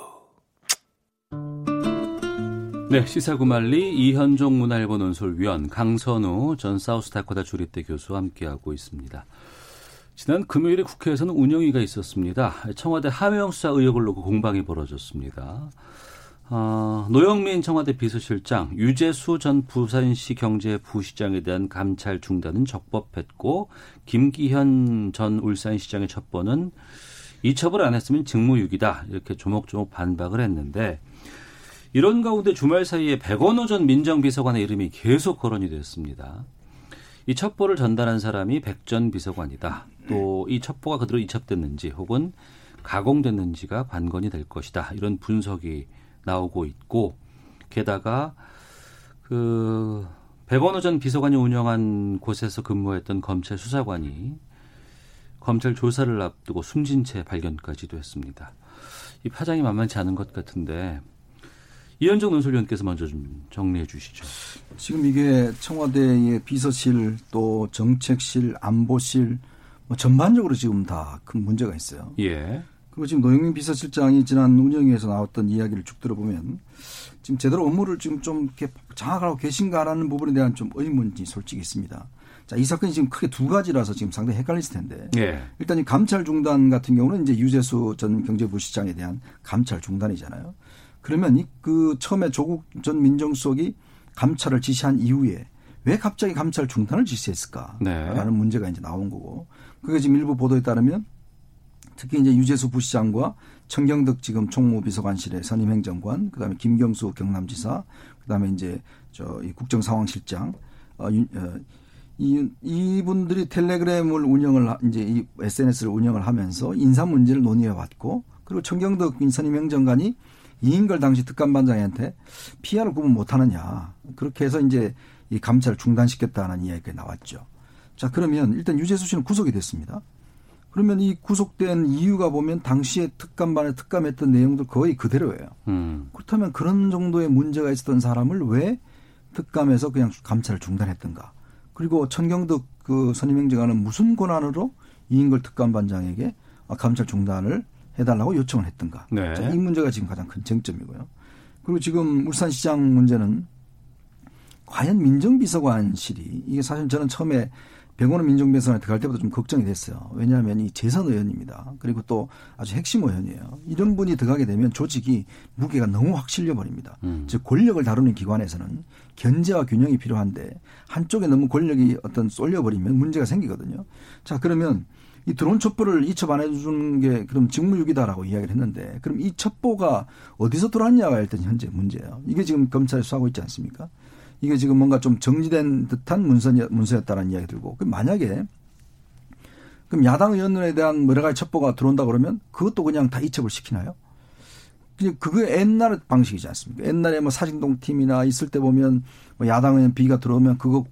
네, 시사구말리 이현종 문화일보 논설위원 강선우 전 사우스다코다 주립대 교수와 함께하고 있습니다. 지난 금요일에 국회에서는 운영위가 있었습니다. 청와대 하명 수사 의혹을 놓고 공방이 벌어졌습니다. 어, 노영민 청와대 비서실장, 유재수 전 부산시 경제부시장에 대한 감찰 중단은 적법했고 김기현 전 울산시장의 첩보는 이 첩을 안 했으면 직무유기다 이렇게 조목조목 반박을 했는데 이런 가운데 주말 사이에 백원호 전 민정비서관의 이름이 계속 거론이 됐습니다. 이 첩보를 전달한 사람이 백 전 비서관이다. 또 이 첩보가 그대로 이첩됐는지 혹은 가공됐는지가 관건이 될 것이다. 이런 분석이 나오고 있고 게다가 그 백원호 전 비서관이 운영한 곳에서 근무했던 검찰 수사관이 검찰 조사를 앞두고 숨진 채 발견까지도 했습니다. 이 파장이 만만치 않은 것 같은데 이현정 논설위원께서 먼저 좀 정리해 주시죠.
지금 이게 청와대의 비서실 또 정책실 안보실 뭐 전반적으로 지금 다 큰 문제가 있어요.
예.
그리고 지금 노영민 비서실장이 지난 운영위에서 나왔던 이야기를 쭉 들어보면 지금 제대로 업무를 지금 좀 이렇게 장악하고 계신가라는 부분에 대한 좀 의문이 솔직히 있습니다. 자, 이 사건이 지금 크게 두 가지라서 지금 상당히 헷갈리실 텐데.
예.
일단 이 감찰 중단 같은 경우는 이제 유재수 전 경제부 시장에 대한 감찰 중단이잖아요. 그러면 이 그 처음에 조국 전 민정수석이 감찰을 지시한 이후에 왜 갑자기 감찰 중단을 지시했을까라는 네. 문제가 이제 나온 거고 그게 지금 일부 보도에 따르면 특히 이제 유재수 부시장과 청경덕 지금 총무비서관실의 선임 행정관 그다음에 김경수 경남지사 그다음에 이제 저 이 국정상황실장 어, 어, 이, 이분들이 텔레그램을 운영을 이제 이 SNS를 운영을 하면서 인사 문제를 논의해 왔고 그리고 청경덕 선임 행정관이 이인걸 당시 특감반장한테 피아를 구분 못하느냐 그렇게 해서 이제 이 감찰을 중단시켰다는 이야기가 나왔죠. 자 그러면 일단 유재수 씨는 구속이 됐습니다. 그러면 이 구속된 이유가 보면 당시에 특감반에 특감했던 내용들 거의 그대로예요. 음. 그렇다면 그런 정도의 문제가 있었던 사람을 왜 특감에서 그냥 감찰을 중단했던가? 그리고 천경덕 그 선임행정관은 무슨 권한으로 이인걸 특감반장에게 감찰 중단을 해달라고 요청을 했던가. 네. 이 문제가 지금 가장 큰 쟁점이고요. 그리고 지금 울산시장 문제는 과연 민정비서관실이 이게 사실 저는 처음에 백원호 민정비서관에 들어갈 때부터 좀 걱정이 됐어요. 왜냐하면 이 재선 의원입니다. 그리고 또 아주 핵심 의원이에요. 이런 분이 들어가게 되면 조직이 무게가 너무 확 실려 버립니다. 음. 즉 권력을 다루는 기관에서는 견제와 균형이 필요한데 한쪽에 너무 권력이 어떤 쏠려 버리면 문제가 생기거든요. 자 그러면 이 드론 첩보를 이 첩 안 해주는 게 그럼 직무유기다라고 이야기를 했는데 그럼 이 첩보가 어디서 들어왔냐가 일단 현재 문제예요. 이게 지금 검찰이 수사하고 있지 않습니까? 이게 지금 뭔가 좀 정지된 듯한 문서였, 문서였다는 이야기 들고 그럼 만약에 그럼 야당 의원들에 대한 여러 가지 첩보가 들어온다 그러면 그것도 그냥 다 이첩을 시키나요? 그냥 그게 옛날 방식이지 않습니까? 옛날에 뭐 사진동 팀이나 있을 때 보면 뭐 야당 의원 비가 들어오면 그거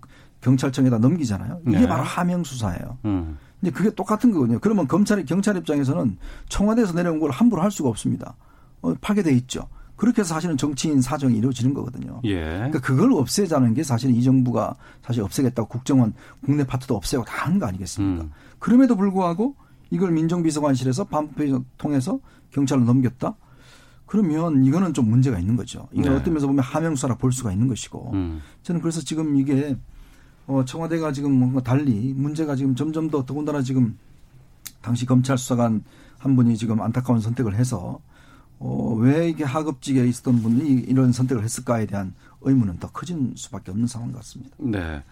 경찰청에다 넘기잖아요. 이게 네. 바로 하명 수사예요. 음. 근데 그게 똑같은 거거든요. 그러면 검찰이 경찰 입장에서는 청와대에서 내려온 걸 함부로 할 수가 없습니다. 어, 파괴돼 있죠. 그렇게 해서 사실은 정치인 사정이 이루어지는 거거든요. 예. 그러니까 그걸 없애자는 게 사실 이 정부가 사실 없애겠다고 국정원 국내 파트도 없애고 다 하는 거 아니겠습니까? 음. 그럼에도 불구하고 이걸 민정비서관실에서 반부패 통해서 경찰로 넘겼다. 그러면 이거는 좀 문제가 있는 거죠. 이건
네.
어떤 면에서 보면 하명수사라 볼 수가 있는 것이고
음.
저는 그래서 지금 이게 어, 청와대가 지금 뭔가 달리 문제가 지금 점점 더 더군다나 지금 당시 검찰 수사관 한 분이 지금 안타까운 선택을 해서 어, 왜 이게 하급직에 있었던 분이 이런 선택을 했을까에 대한 의문은 더 커진 수밖에 없는 상황 같습니다.
네.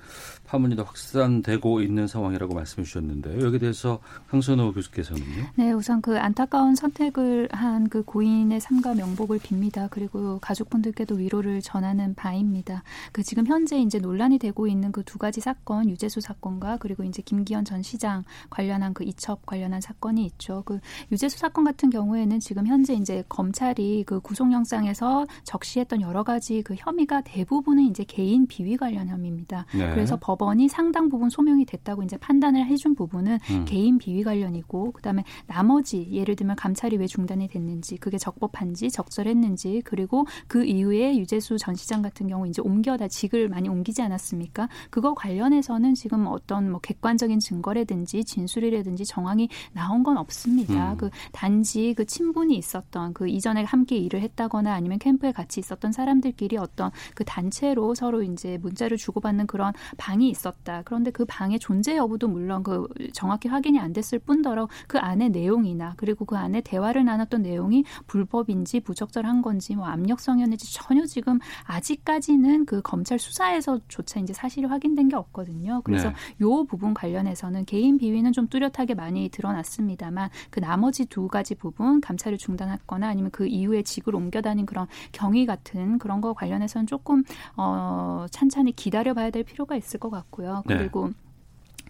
파문이 더 확산되고 있는 상황이라고 말씀해 주셨는데요. 여기에 대해서 강선호 교수께서는요.
네, 우선 그 안타까운 선택을 한 그 고인의 삶과 명복을 빕니다. 그리고 가족분들께도 위로를 전하는 바입니다. 그 지금 현재 이제 논란이 되고 있는 그 두 가지 사건, 유재수 사건과 그리고 이제 김기현 전 시장 관련한 그 이첩 관련한 사건이 있죠. 그 유재수 사건 같은 경우에는 지금 현재 이제 검찰이 그 구속영장에서 적시했던 여러 가지 그 혐의가 대부분은 이제 개인 비위 관련 혐의입니다.
네.
그래서 법 원이 상당 부분 소명이 됐다고 이제 판단을 해준 부분은
음.
개인 비위 관련이고 그다음에 나머지 예를 들면 감찰이 왜 중단이 됐는지 그게 적법한지 적절했는지 그리고 그 이후에 유재수 전 시장 같은 경우 이제 옮겨다 직을 많이 옮기지 않았습니까? 그거 관련해서는 지금 어떤 뭐 객관적인 증거라든지 진술이라든지 정황이 나온 건 없습니다.
음.
그 단지 그 친분이 있었던 그 이전에 함께 일을 했다거나 아니면 캠프에 같이 있었던 사람들끼리 어떤 그 단체로 서로 이제 문자를 주고받는 그런 방이 있었다. 그런데 그 방의 존재 여부도 물론 그 정확히 확인이 안 됐을 뿐더러 그 안에 내용이나 그리고 그 안에 대화를 나눴던 내용이 불법인지 부적절한 건지 뭐 압력성이었는지 전혀 지금 아직까지는 그 검찰 수사에서조차 이제 사실이 확인된 게 없거든요. 그래서
네.
요 부분 관련해서는 개인 비위는 좀 뚜렷하게 많이 드러났습니다만 그 나머지 두 가지 부분 감찰을 중단했거나 아니면 그 이후에 직을 옮겨 다닌 그런 경위 같은 그런 거 관련해서는 조금 어 찬찬히 기다려 봐야 될 필요가 있을 것 같 고요.
네.
그리고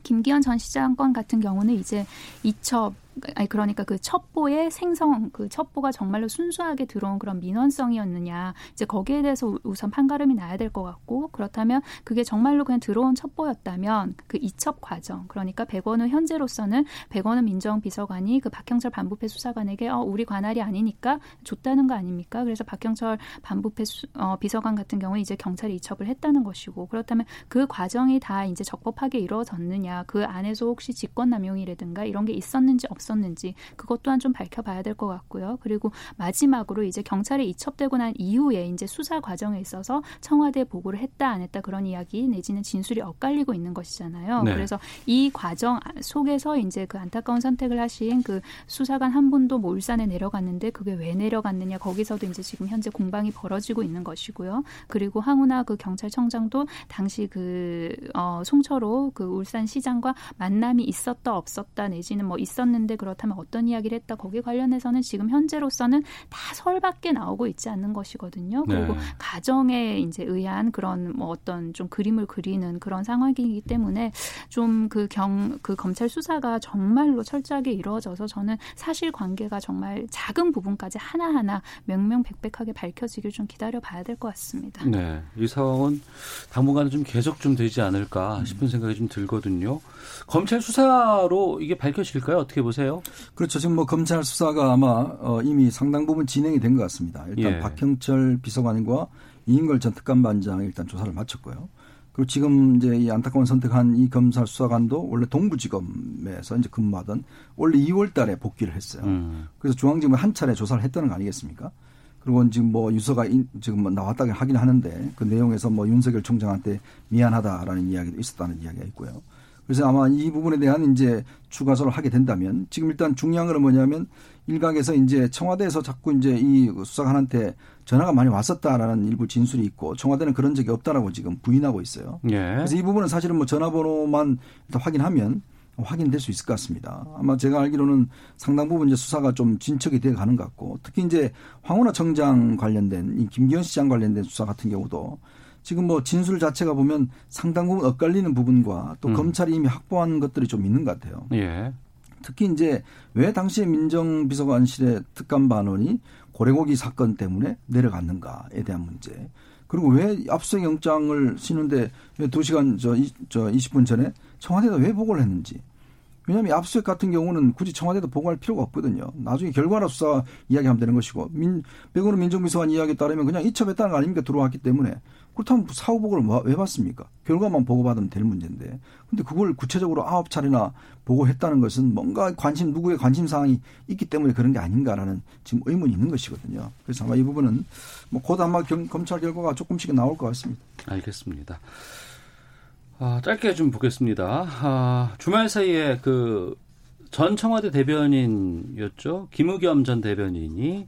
김기현 전 시장 건 같은 경우는 이제 이첩 아니 그러니까 그 첩보의 생성 그 첩보가 정말로 순수하게 들어온 그런 민원성이었느냐 이제 거기에 대해서 우- 우선 판가름이 나야 될 것 같고 그렇다면 그게 정말로 그냥 들어온 첩보였다면 그 이첩 과정 그러니까 백원우 현재로서는 백원우 민정비서관이 그 박형철 반부패 수사관에게 어 우리 관할이 아니니까 줬다는 거 아닙니까? 그래서 박형철 반부패 수, 어, 비서관 같은 경우에 이제 경찰이 이첩을 했다는 것이고 그렇다면 그 과정이 다 이제 적법하게 이루어졌느냐 그 안에서 혹시 직권남용이라든가 이런 게 있었는지 없었는지 그것 또한 좀 밝혀봐야 될 것 같고요. 그리고 마지막으로 이제 경찰에 이첩되고 난 이후에 이제 수사 과정에 있어서 청와대에 보고를 했다 안 했다 그런 이야기 내지는 진술이 엇갈리고 있는 것이잖아요.
네.
그래서 이 과정 속에서 이제 그 안타까운 선택을 하신 그 수사관 한 분도 뭐 울산에 내려갔는데 그게 왜 내려갔느냐 거기서도 이제 지금 현재 공방이 벌어지고 있는 것이고요. 그리고 황운하 그 경찰청장도 당시 그 어, 송철호 그 울산 시장과 만남이 있었다 없었다 내지는 뭐 있었는데 그렇다면 어떤 이야기를 했다 거기 관련해서는 지금 현재로서는 다 설밖에 나오고 있지 않는 것이거든요. 그리고
네.
가정에 이제 의한 그런 뭐 어떤 좀 그림을 그리는 그런 상황이기 때문에 좀 그 경그 검찰 수사가 정말로 철저하게 이루어져서 저는 사실 관계가 정말 작은 부분까지 하나하나 명명백백하게 밝혀지길 좀 기다려 봐야 될 것 같습니다.
네. 이 상황은 당분간은 좀 계속 좀 되지
음.
않을까 싶은 생각이 좀 들거든요. 검찰 수사로 이게 밝혀질까요? 어떻게 보세요?
그렇죠. 지금 뭐 검찰 수사가 아마 어, 이미 상당 부분 진행이 된 것 같습니다. 일단
예.
박형철 비서관과 이인걸 전 특감반장이 일단 조사를 마쳤고요. 그리고 지금 이제 이 안타까운 선택한 이 검찰 수사관도 원래 동부지검에서 이제 근무하던 원래 2월 달에 복귀를 했어요.
음.
그래서 중앙지검에 한 차례 조사를 했다는 거 아니겠습니까? 그리고 지금 뭐 유서가 인- 지금 뭐 나왔다고 하긴 하는데 그 내용에서 뭐 윤석열 총장한테 미안하다라는 이야기도 있었다는 이야기가 있고요. 그래서 아마 이 부분에 대한 이제 추가 조사를 하게 된다면 지금 일단 중요한 건 뭐냐면 일각에서 이제 청와대에서 자꾸 이제 이 수사관한테 전화가 많이 왔었다라는 일부 진술이 있고 청와대는 그런 적이 없다라고 지금 부인하고 있어요.
예.
그래서 이 부분은 사실은 뭐 전화번호만 일단 확인하면 확인될 수 있을 것 같습니다. 아마 제가 알기로는 상당 부분 이제 수사가 좀 진척이 돼 가는 것 같고 특히 이제 황운하 청장 관련된 이 김기현 시장 관련된 수사 같은 경우도 지금 뭐 진술 자체가 보면 상당 부분 엇갈리는 부분과 또
음.
검찰이 이미 확보한 것들이 좀 있는 것 같아요.
예.
특히 이제 왜 당시에 민정비서관실의 특감 반원이 고래고기 사건 때문에 내려갔는가에 대한 문제. 그리고 왜 압수수색 영장을 쓰는데 왜 2시간 저, 이, 저 20분 전에 청와대가 왜 보고를 했는지. 왜냐하면 압수수색 같은 경우는 굳이 청와대도 보고할 필요가 없거든요. 나중에 결과나 수사 이야기하면 되는 것이고 민, 백원우 민정비서관 이야기에 따르면 그냥 이첩했다는 거 아닙니까 들어왔기 때문에 그렇다면 사후 보고를 뭐, 왜 받습니까? 결과만 보고받으면 될 문제인데. 근데 그걸 구체적으로 아홉 차례나 보고했다는 것은 뭔가 관심 누구의 관심 사항이 있기 때문에 그런 게 아닌가라는 지금 의문이 있는 것이거든요. 그래서 아마 이 부분은 뭐 곧 아마 경, 검찰 결과가 조금씩 나올 것 같습니다.
알겠습니다. 아, 짧게 좀 보겠습니다. 아, 주말 사이에 그 전 청와대 대변인이었죠. 김의겸 전 대변인이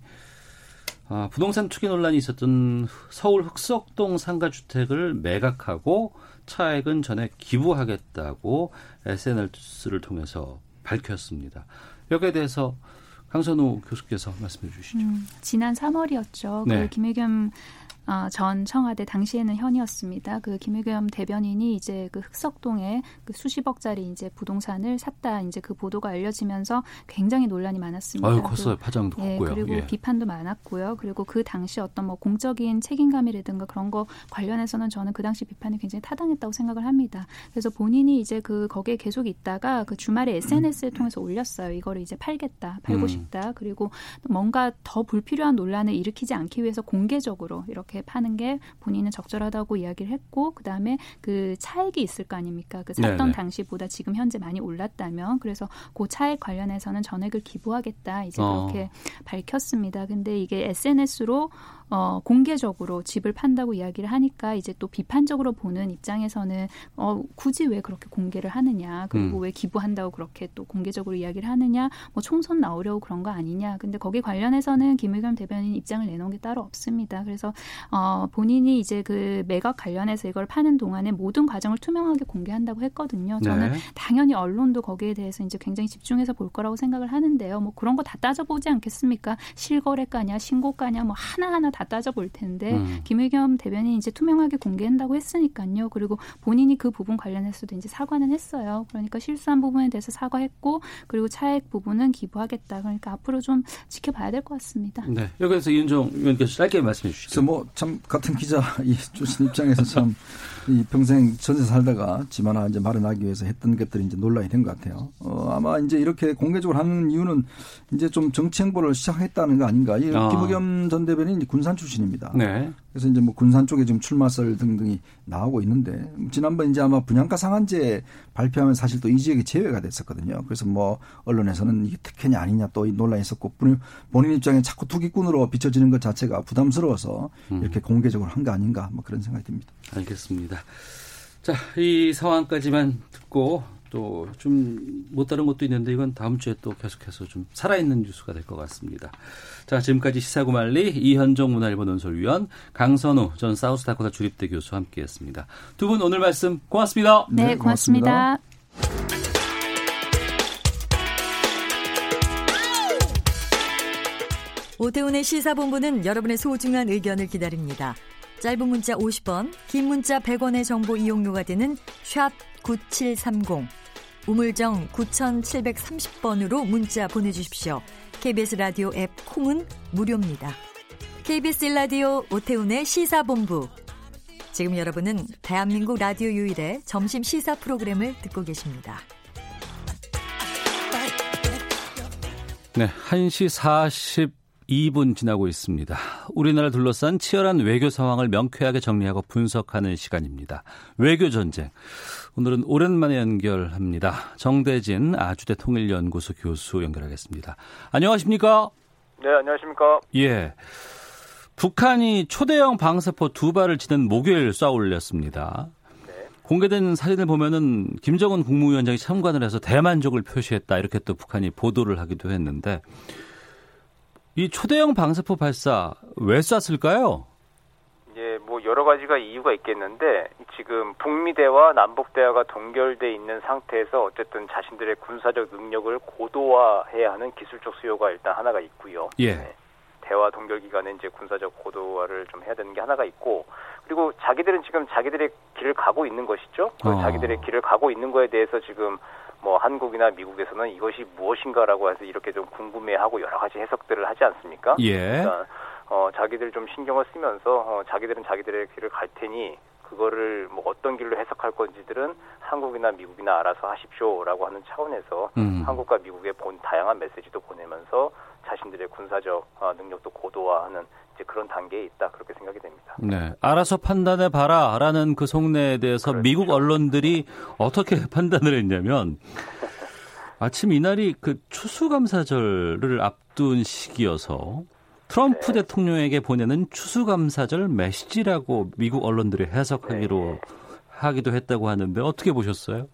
아, 부동산 투기 논란이 있었던 서울 흑석동 상가 주택을 매각하고 차액은 전액 기부하겠다고 SNS를 통해서 밝혔습니다. 여기에 대해서 강선우 교수께서 말씀해 주시죠. 음,
지난 3월이었죠. 네. 그 김의겸 어, 전 청와대 당시에는 현이었습니다. 그 김의겸 대변인이 이제 그 흑석동에 그 수십억짜리 이제 부동산을 샀다 이제 그 보도가 알려지면서 굉장히 논란이 많았습니다.
아유 컸어요 파장도
예,
컸고요.
그리고 예. 비판도 많았고요. 그리고 그 당시 어떤 뭐 공적인 책임감이라든가 그런 거 관련해서는 저는 그 당시 비판이 굉장히 타당했다고 생각을 합니다. 그래서 본인이 이제 그 거기에 계속 있다가 그 주말에 SNS를 통해서 올렸어요. 이거를 이제 팔겠다, 팔고 음. 싶다. 그리고 뭔가 더 불필요한 논란을 일으키지 않기 위해서 공개적으로 이렇게 파는 게 본인은 적절하다고 이야기를 했고 그다음에 그 차액이 있을 거 아닙니까? 그 샀던 네네. 당시보다 지금 현재 많이 올랐다면 그래서 그 차액 관련해서는 전액을 기부하겠다 이제 어. 그렇게 어. 밝혔습니다. 근데 이게 SNS로 어, 공개적으로 집을 판다고 이야기를 하니까 이제 또 비판적으로 보는 입장에서는 어, 굳이 왜 그렇게 공개를 하느냐 그리고 음. 왜 기부한다고 그렇게 또 공개적으로 이야기를 하느냐 뭐 총선 나오려고 그런 거 아니냐 근데 거기 관련해서는 김의겸 대변인 입장을 내놓은 게 따로 없습니다. 그래서 어, 본인이 이제 그 매각 관련해서 이걸 파는 동안에 모든 과정을 투명하게 공개한다고 했거든요. 저는 네. 당연히 언론도 거기에 대해서 이제 굉장히 집중해서 볼 거라고 생각을 하는데요. 뭐 그런 거 다 따져보지 않겠습니까? 실거래가냐 신고가냐 뭐 하나하나 다 따져볼 텐데 음. 김의겸 대변인 이제 투명하게 공개한다고 했으니까요. 그리고 본인이 그 부분 관련해서도 이제 사과는 했어요. 그러니까 실수한 부분에 대해서 사과했고 그리고 차액 부분은 기부하겠다. 그러니까 앞으로 좀 지켜봐야 될 것 같습니다.
네. 여기서 이은정 의원께서 짧게 말씀해 주시죠.
뭐참 같은 기자 이 출신 입장에서 참이 평생 전세 살다가 집 하나 이제 마련하기 위해서 했던 것들이 이제 논란이 된 것 같아요. 어, 아마 이제 이렇게 공개적으로 하는 이유는 이제 좀 정치 행보를 시작했다는 거 아닌가. 이 아. 김의겸 전 대변인 군산 출신입니다. 네. 그래서 이제 뭐 군산 쪽에 지금 출마설 등등이 나오고 있는데 지난번 이제 아마 분양가 상한제 발표하면 사실 또 이 지역이 제외가 됐었거든요. 그래서 뭐 언론에서는 이게 특혜냐 아니냐 또 논란이 있었고 본인 입장에 자꾸 투기꾼으로 비춰지는 것 자체가 부담스러워서 음. 이렇게 공개적으로 한 거 아닌가 뭐 그런 생각이 듭니다.
알겠습니다. 자, 이 상황까지만 듣고 또 좀 못 다른 것도 있는데 이건 다음 주에 또 계속해서 좀 살아있는 뉴스가 될 것 같습니다. 자, 지금까지 시사구말리 이현종 문화일보 논설위원 강선우 전 사우스다코타 주립대 교수와 함께했습니다. 두 분 오늘 말씀 고맙습니다.
네, 네 고맙습니다. 고맙습니다.
오태훈의 시사본부는 여러분의 소중한 의견을 기다립니다. 짧은 문자 50원, 긴 문자 100원의 정보 이용료가 되는 샵 9730, 우물정 9730번으로 문자 보내주십시오. KBS 라디오 앱 콩은 무료입니다. KBS 라디오 오태훈의 시사본부. 지금 여러분은 대한민국 라디오 유일의 점심 시사 프로그램을 듣고 계십니다.
네, 1시 2분 지나고 있습니다. 우리나라를 둘러싼 치열한 외교 상황을 명쾌하게 정리하고 분석하는 시간입니다. 외교 전쟁. 오늘은 오랜만에 연결합니다. 정대진 아주대 통일연구소 교수 연결하겠습니다. 안녕하십니까?
네, 안녕하십니까?
예. 북한이 초대형 방사포 두 발을 지는 목요일 쏴 올렸습니다. 네. 공개된 사진을 보면은 김정은 국무위원장이 참관을 해서 대만족을 표시했다 이렇게 또 북한이 보도를 하기도 했는데 이 초대형 방사포 발사 왜 쐈을까요?
뭐 여러 가지가 이유가 있겠는데 지금 북미대와 남북 대화가 동결돼 있는 상태에서 어쨌든 자신들의 군사적 능력을 고도화해야 하는 기술적 수요가 일단 하나가 있고요.
예. 네.
대화 동결 기간에 이제 군사적 고도화를 좀 해야 되는 게 하나가 있고 그리고 자기들은 지금 자기들의 길을 가고 있는 것이죠. 그 어. 자기들의 길을 가고 있는 거에 대해서 지금 뭐 한국이나 미국에서는 이것이 무엇인가라고 해서 이렇게 좀 궁금해하고 여러 가지 해석들을 하지 않습니까?
예.
그러니까 어, 자기들 좀 신경을 쓰면서 어, 자기들은 자기들의 길을 갈 테니 그거를 뭐 어떤 길로 해석할 건지들은 한국이나 미국이나 알아서 하십시오라고 하는 차원에서
음.
한국과 미국의 본 다양한 메시지도 보내면서 자신들의 군사적 어, 능력도 고도화하는 이제 그런 단계에 있다 그렇게 생각이 됩니다.
네. 알아서 판단해 봐라라는 그 속내에 대해서
그렇죠.
미국 언론들이 어떻게 판단을 했냐면 마침 이날이 그 추수감사절을 앞둔 시기여서 트럼프
네.
대통령에게 보내는 추수감사절 메시지라고 미국 언론들이 해석하기로
네.
하기도 했다고 하는데 어떻게 보셨어요?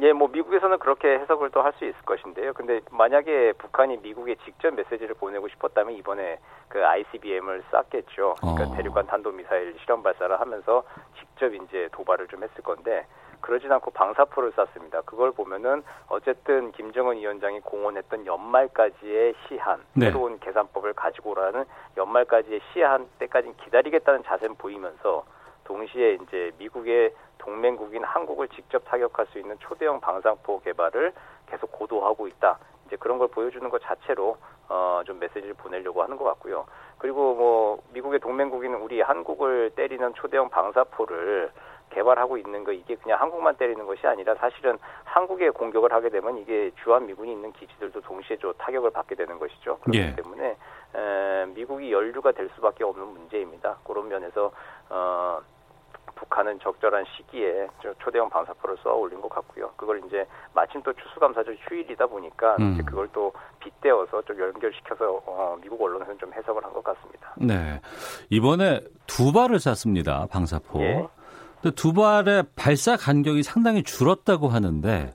예, 뭐 미국에서는 그렇게 해석을 또 할 수 있을 것인데요. 근데 만약에 북한이 미국에 직접 메시지를 보내고 싶었다면 이번에 그 ICBM을 쐈겠죠. 그러니까
어.
대륙간 탄도 미사일 실험 발사를 하면서 직접 이제 도발을 좀 했을 건데 그러진 않고 방사포를 쐈습니다. 그걸 보면은 어쨌든 김정은 위원장이 공언했던 연말까지의 시한,
네.
새로운 계산법을 가지고 오라는 연말까지의 시한 때까지 기다리겠다는 자세는 보이면서 동시에 이제 미국의 동맹국인 한국을 직접 타격할 수 있는 초대형 방사포 개발을 계속 고도화하고 있다. 이제 그런 걸 보여주는 것 자체로 어, 좀 메시지를 보내려고 하는 것 같고요. 그리고 뭐 미국의 동맹국인 우리 한국을 때리는 초대형 방사포를 개발하고 있는 거 이게 그냥 한국만 때리는 것이 아니라 사실은 한국에 공격을 하게 되면 이게 주한 미군이 있는 기지들도 동시에 저 타격을 받게 되는 것이죠. 그렇기
예.
때문에 에, 미국이 연류가 될 수밖에 없는 문제입니다. 그런 면에서 어, 북한은 적절한 시기에 저 초대형 방사포를 쏘아 올린 것 같고요. 그걸 이제 마침 또 추수감사절 휴일이다 보니까
음.
이제 그걸 또 빗대어서 좀 연결시켜서 어, 미국 언론에서는 좀 해석을 한 것 같습니다.
네. 이번에 두 발을 쐈습니다. 방사포.
예.
두 발의 발사 간격이 상당히 줄었다고 하는데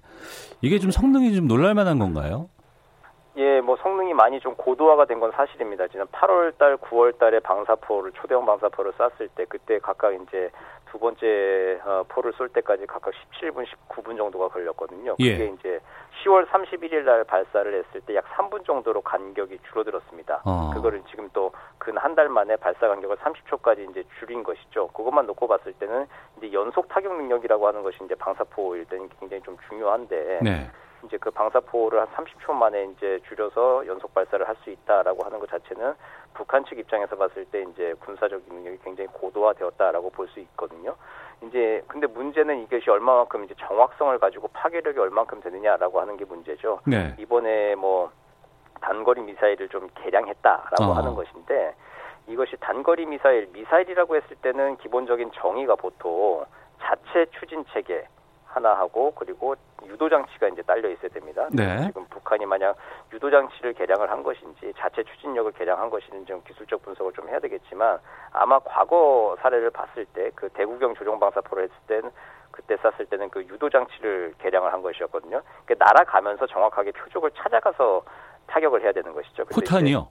이게 좀 성능이 좀 놀랄만한 건가요?
예, 뭐 성능이 많이 좀 고도화가 된 건 사실입니다. 지난 8월 달, 9월 달에 방사포를 초대형 방사포를 쐈을 때 그때 각각 이제 두 번째 어, 포를 쏠 때까지 각각 17분, 19분 정도가 걸렸거든요.
예.
그게 이제 10월 31일 날 발사를 했을 때 약 3분 정도로 간격이 줄어들었습니다.
어.
그거를 지금 또 근 한 달 만에 발사 간격을 30초까지 이제 줄인 것이죠. 그것만 놓고 봤을 때는 이제 연속 타격 능력이라고 하는 것이 이제 방사포일 때는 굉장히 좀 중요한데
네.
이제 그 방사포를 한 30초 만에 이제 줄여서 연속 발사를 할 수 있다라고 하는 것 자체는 북한 측 입장에서 봤을 때 이제 군사적 능력이 굉장히 고도화되었다라고 볼 수 있거든요. 이제 근데 문제는 이것이 얼마만큼 이제 정확성을 가지고 파괴력이 얼만큼 되느냐라고 하는 게 문제죠.
네.
이번에 뭐 단거리 미사일을 좀 개량했다라고
어.
하는 것인데 이것이 단거리 미사일 미사일이라고 했을 때는 기본적인 정의가 보통 자체 추진 체계 하나 하고 그리고 유도 장치가 이제 딸려 있어야 됩니다.
네.
지금 북한이 만약 유도 장치를 개량을 한 것인지 자체 추진력을 개량한 것인지 좀 기술적 분석을 좀 해야 되겠지만 아마 과거 사례를 봤을 때 그 대구경 조종 방사포를 했을 때는 그때 쐈을 때는 그 유도 장치를 개량을 한 것이었거든요. 그러니까 날아가면서 정확하게 표적을 찾아가서 타격을 해야 되는 것이죠.
포탄이요?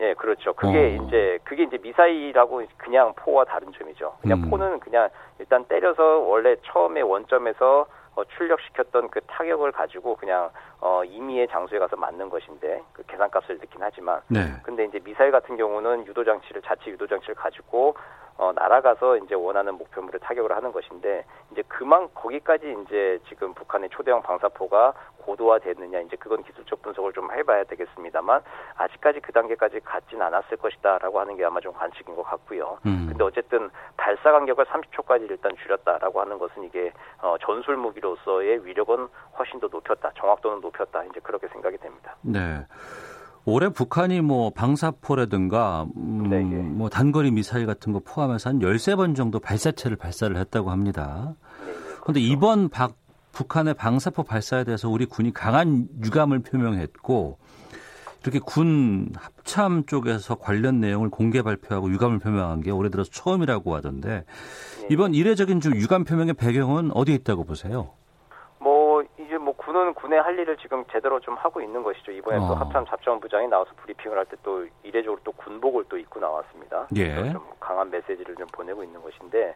예, 그렇죠. 그게
어.
이제 그게 이제 미사일하고 그냥 포와 다른 점이죠. 그냥
음.
포는 그냥 일단 때려서 원래 처음에 원점에서 어, 출력시켰던 그 타격을 가지고 그냥 어, 임의의 장소에 가서 맞는 것인데 그 계산값을 넣긴 하지만
네.
근데 이제 미사일 같은 경우는 유도 장치를 자체 유도 장치를 가지고 어, 날아가서 이제 원하는 목표물을 타격을 하는 것인데 이제 그만 거기까지 이제 지금 북한의 초대형 방사포가 고도화됐느냐 이제 그건 기술적 분석을 좀 해봐야 되겠습니다만 아직까지 그 단계까지 갔진 않았을 것이다라고 하는 게 아마 좀 관측인 것 같고요.
음.
근데 어쨌든 발사 간격을 30초까지 일단 줄였다라고 하는 것은 이게 어, 전술 무기로서의 위력은 훨씬 더 높였다, 정확도는 높였다 이제 그렇게 생각이 됩니다.
네. 올해 북한이 뭐 방사포라든가 음,
네, 예.
뭐 단거리 미사일 같은 거 포함해서 한 13번 정도 발사체를 발사를 했다고 합니다.
네, 네,
그런데 이번 박, 북한의 방사포 발사에 대해서 우리 군이 강한 유감을 표명했고 이렇게 군 합참 쪽에서 관련 내용을 공개 발표하고 유감을 표명한 게 올해 들어서 처음이라고 하던데
네.
이번 이례적인 좀 유감 표명의 배경은 어디에 있다고 보세요?
군은 군의 할 일을 지금 제대로 좀 하고 있는 것이죠. 이번에
어.
또 합참 잡전부장이 나와서 브리핑을 할 때 또 이례적으로 또 군복을 또 입고 나왔습니다.
예.
좀 강한 메시지를 좀 보내고 있는 것인데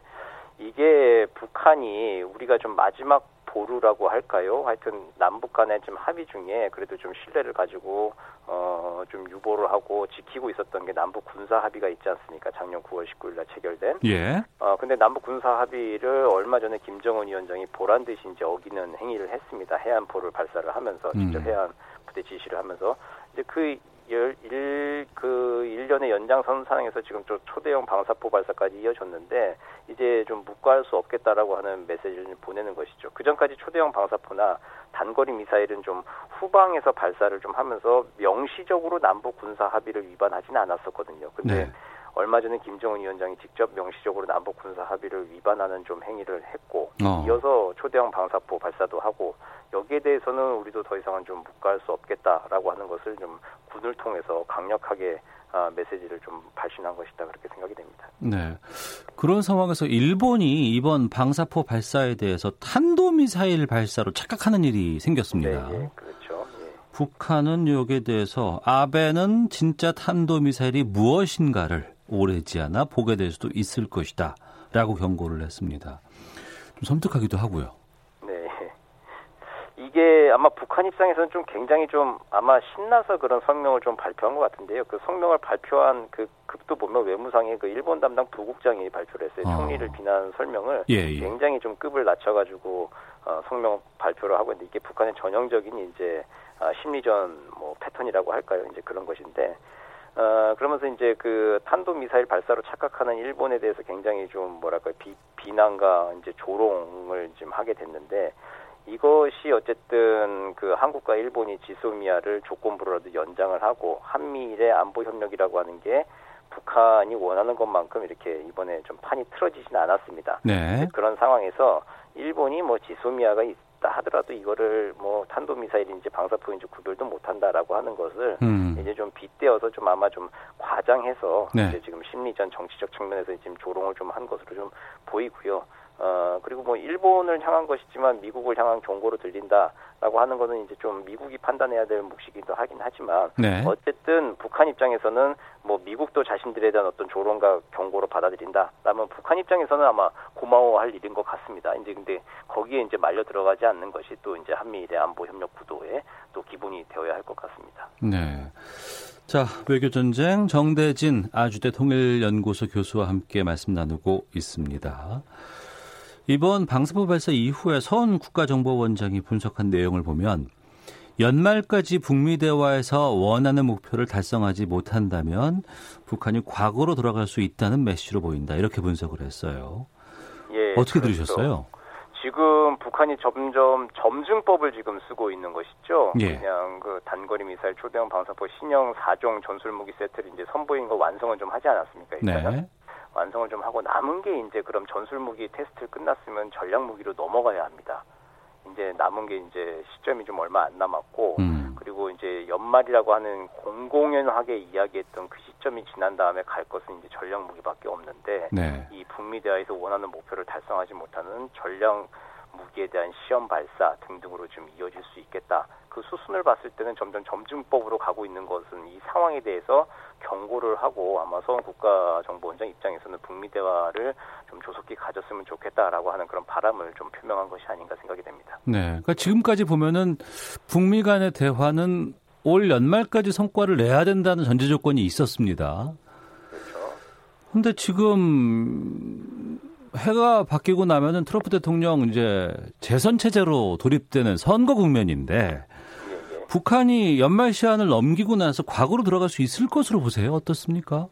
이게 북한이 우리가 좀 마지막 보루라고 할까요? 하여튼 남북 간의 좀 합의 중에 그래도 좀 신뢰를 가지고 어 좀 유보를 하고 지키고 있었던 게 남북 군사 합의가 있지 않습니까? 작년 9월 19일 날 체결된.
예.
어 근데 남북 군사 합의를 얼마 전에 김정은 위원장이 보란 듯이 이제 어기는 행위를 했습니다. 해안포를 발사를 하면서 직접
음.
해안 부대 지시를 하면서 이제 그 일, 일, 그 1년의 연장선 상에서 지금 좀 초대형 방사포 발사까지 이어졌는데 이제 좀 묵과할 수 없겠다라고 하는 메시지를 보내는 것이죠. 그 전까지 초대형 방사포나 단거리 미사일은 좀 후방에서 발사를 좀 하면서 명시적으로 남북 군사 합의를 위반하지는 않았었거든요. 근데
네.
얼마 전에 김정은 위원장이 직접 명시적으로 남북 군사 합의를 위반하는 좀 행위를 했고
어.
이어서 초대형 방사포 발사도 하고 여기에 대해서는 우리도 더 이상은 좀 묵과할 수 없겠다라고 하는 것을 좀 군을 통해서 강력하게 아, 메시지를 좀 발신한 것이다 그렇게 생각이 됩니다.
네. 그런 상황에서 일본이 이번 방사포 발사에 대해서 탄도미사일 발사로 착각하는 일이 생겼습니다.
네, 예, 그렇죠. 예.
북한은 여기에 대해서 아베는 진짜 탄도미사일이 무엇인가를 오래지 않아 보게 될 수도 있을 것이다. 라고 경고를 했습니다. 좀 섬뜩하기도 하고요.
네. 이게 아마 북한 입장에서는 좀 굉장히 좀 아마 신나서 그런 성명을 좀 발표한 것 같은데요. 그 성명을 발표한 그 급도 보면 외무상의 그 일본 담당 부국장이 발표를 했어요.
어.
총리를 비난 설명을
예, 예.
굉장히 좀 급을 낮춰가지고 어, 성명 발표를 하고 있는데 이게 북한의 전형적인 이제 아, 심리전 뭐 패턴이라고 할까요? 이제 그런 것인데 어, 그러면서 이제 그 탄도 미사일 발사로 착각하는 일본에 대해서 굉장히 좀 뭐랄까 비, 비난과 이제 조롱을 좀 하게 됐는데 이것이 어쨌든 그 한국과 일본이 지소미아를 조건부로라도 연장을 하고 한미일의 안보 협력이라고 하는 게 북한이 원하는 것만큼 이렇게 이번에 좀 판이 틀어지진 않았습니다.
네.
그런 상황에서 일본이 뭐 지소미아가 있다 하더라도 이거를 뭐 탄도 미사일인지 방사포인지 구별도 못 한다라고 하는 것을
음.
이제 좀 빗대어서 좀 아마 좀 과장해서
네.
이제 지금 심리전 정치적 측면에서 지금 조롱을 좀 한 것으로 좀 보이고요. 어 그리고 뭐 일본을 향한 것이지만 미국을 향한 경고로 들린다라고 하는 거는 이제 좀 미국이 판단해야 될 몫이기도 하긴 하지만
네.
어쨌든 북한 입장에서는 뭐 미국도 자신들에 대한 어떤 조롱과 경고로 받아들인다. 라면 북한 입장에서는 아마 고마워할 일인 것 같습니다. 이제 근데 거기에 이제 말려 들어가지 않는 것이 또 이제 한미일의 안보 협력 구도에 또 기본이 되어야 할 것 같습니다.
네. 자, 외교전쟁 정대진 아주대 통일연구소 교수와 함께 말씀 나누고 있습니다. 이번 방사포 발사 이후에 서훈 국가정보원장이 분석한 내용을 보면 연말까지 북미 대화에서 원하는 목표를 달성하지 못한다면 북한이 과거로 돌아갈 수 있다는 메시지로 보인다. 이렇게 분석을 했어요.
예,
어떻게
그렇죠.
들으셨어요?
지금 북한이 점점 점증법을 지금 쓰고 있는 것이죠.
예.
그냥 그 단거리 미사일 초대형 방사포 신형 4종 전술 무기 세트를 이제 선보인 거 완성은 좀 하지 않았습니까? 일단은
네.
완성을 좀 하고 남은 게 이제 그럼 전술 무기 테스트를 끝났으면 전략 무기로 넘어가야 합니다. 이제 남은 게 이제 시점이 좀 얼마 안 남았고
음.
그리고 이제 연말이라고 하는 공공연하게 이야기했던 그 시점이 지난 다음에 갈 것은 이제 전략 무기밖에 없는데
네.
이 북미 대화에서 원하는 목표를 달성하지 못하는 전략 무기에 대한 시험 발사 등등으로 좀 이어질 수 있겠다. 그 수순을 봤을 때는 점점 점증법으로 가고 있는 것은 이 상황에 대해서 경고를 하고 아마 서원 국가정보원장 입장에서는 북미 대화를 좀 조속히 가졌으면 좋겠다라고 하는 그런 바람을 좀 표명한 것이 아닌가 생각이 됩니다.
네. 그러니까 지금까지 보면은 북미 간의 대화는 올 연말까지 성과를 내야 된다는 전제 조건이 있었습니다.
그렇죠.
근데 지금 해가 바뀌고 나면은 트럼프 대통령 이제 재선 체제로 돌입되는 선거 국면인데. 북한이 연말 시한을 넘기고 나서 과거로 들어갈 수 있을 것으로 보세요. 어떻습니까?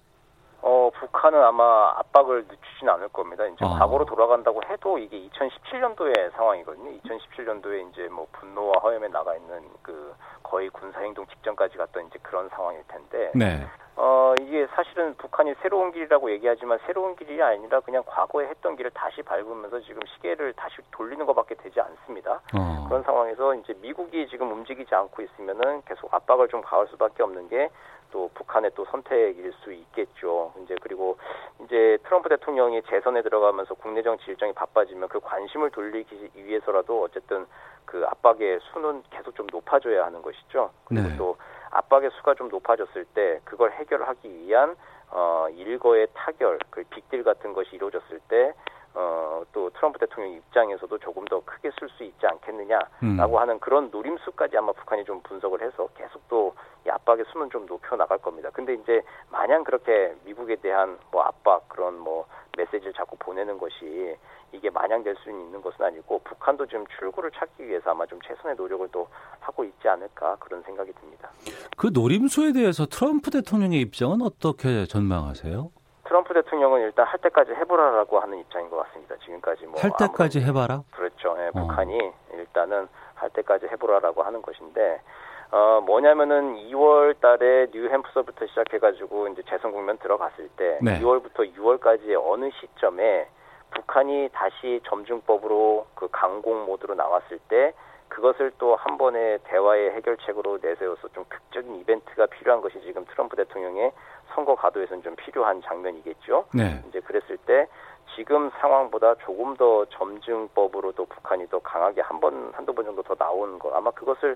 어, 북한은 아마 압박을 늦추진 않을 겁니다. 이제
아.
과거로 돌아간다고 해도 이게 2017년도의 상황이거든요. 2017년도에 이제 뭐 분노와 허염에 나가 있는 그 거의 군사 행동 직전까지 갔던 이제 그런 상황일 텐데.
네.
어, 이게 사실은 북한이 새로운 길이라고 얘기하지만 새로운 길이 아니라 그냥 과거에 했던 길을 다시 밟으면서 지금 시계를 다시 돌리는 것밖에 되지 않습니다.
어.
그런 상황에서 이제 미국이 지금 움직이지 않고 있으면은 계속 압박을 좀 가할 수밖에 없는 게 또 북한의 또 선택일 수 있겠죠. 이제 그리고 이제 트럼프 대통령이 재선에 들어가면서 국내 정치 일정이 바빠지면 그 관심을 돌리기 위해서라도 어쨌든 그 압박의 수는 계속 좀 높아져야 하는 것이죠. 그리고
네.
또 압박의 수가 좀 높아졌을 때 그걸 해결하기 위한 어 일거의 타결, 그 빅딜 같은 것이 이루어졌을 때 어, 또 트럼프 대통령 입장에서도 조금 더 크게 쓸 수 있지 않겠느냐라고
음.
하는 그런 노림수까지 아마 북한이 좀 분석을 해서 계속 또 이 압박의 수는 좀 높여 나갈 겁니다. 근데 이제 마냥 그렇게 미국에 대한 뭐 압박 그런 뭐 메시지를 자꾸 보내는 것이 이게 마냥 될수 있는 것은 아니고 북한도 지금 출구를 찾기 위해서 아마 좀 최선의 노력을 또 하고 있지 않을까 그런 생각이 듭니다.
그 노림수에 대해서 트럼프 대통령의 입장은 어떻게 전망하세요?
트럼프 대통령은 일단 할 때까지 해보라라고 하는 입장인 것 같습니다. 지금까지 뭐
할 때까지 해봐라.
그렇죠. 예,
어.
북한이 일단은 할 때까지 해보라라고 하는 것인데 어 뭐냐면은 2월 달에 뉴햄프서부터 시작해가지고 이제 재선 국면 들어갔을 때
네.
2월부터 6월까지의 어느 시점에 북한이 다시 점증법으로 그 강공 모드로 나왔을 때 그것을 또 한 번의 대화의 해결책으로 내세워서 좀 극적인 이벤트가 필요한 것이 지금 트럼프 대통령의 선거 가도에서는 좀 필요한 장면이겠죠.
네.
이제 그랬을 때 지금 상황보다 조금 더 점증법으로도 북한이 더 강하게 한 번, 한두 번 정도 더 나오는 거. 아마 그것을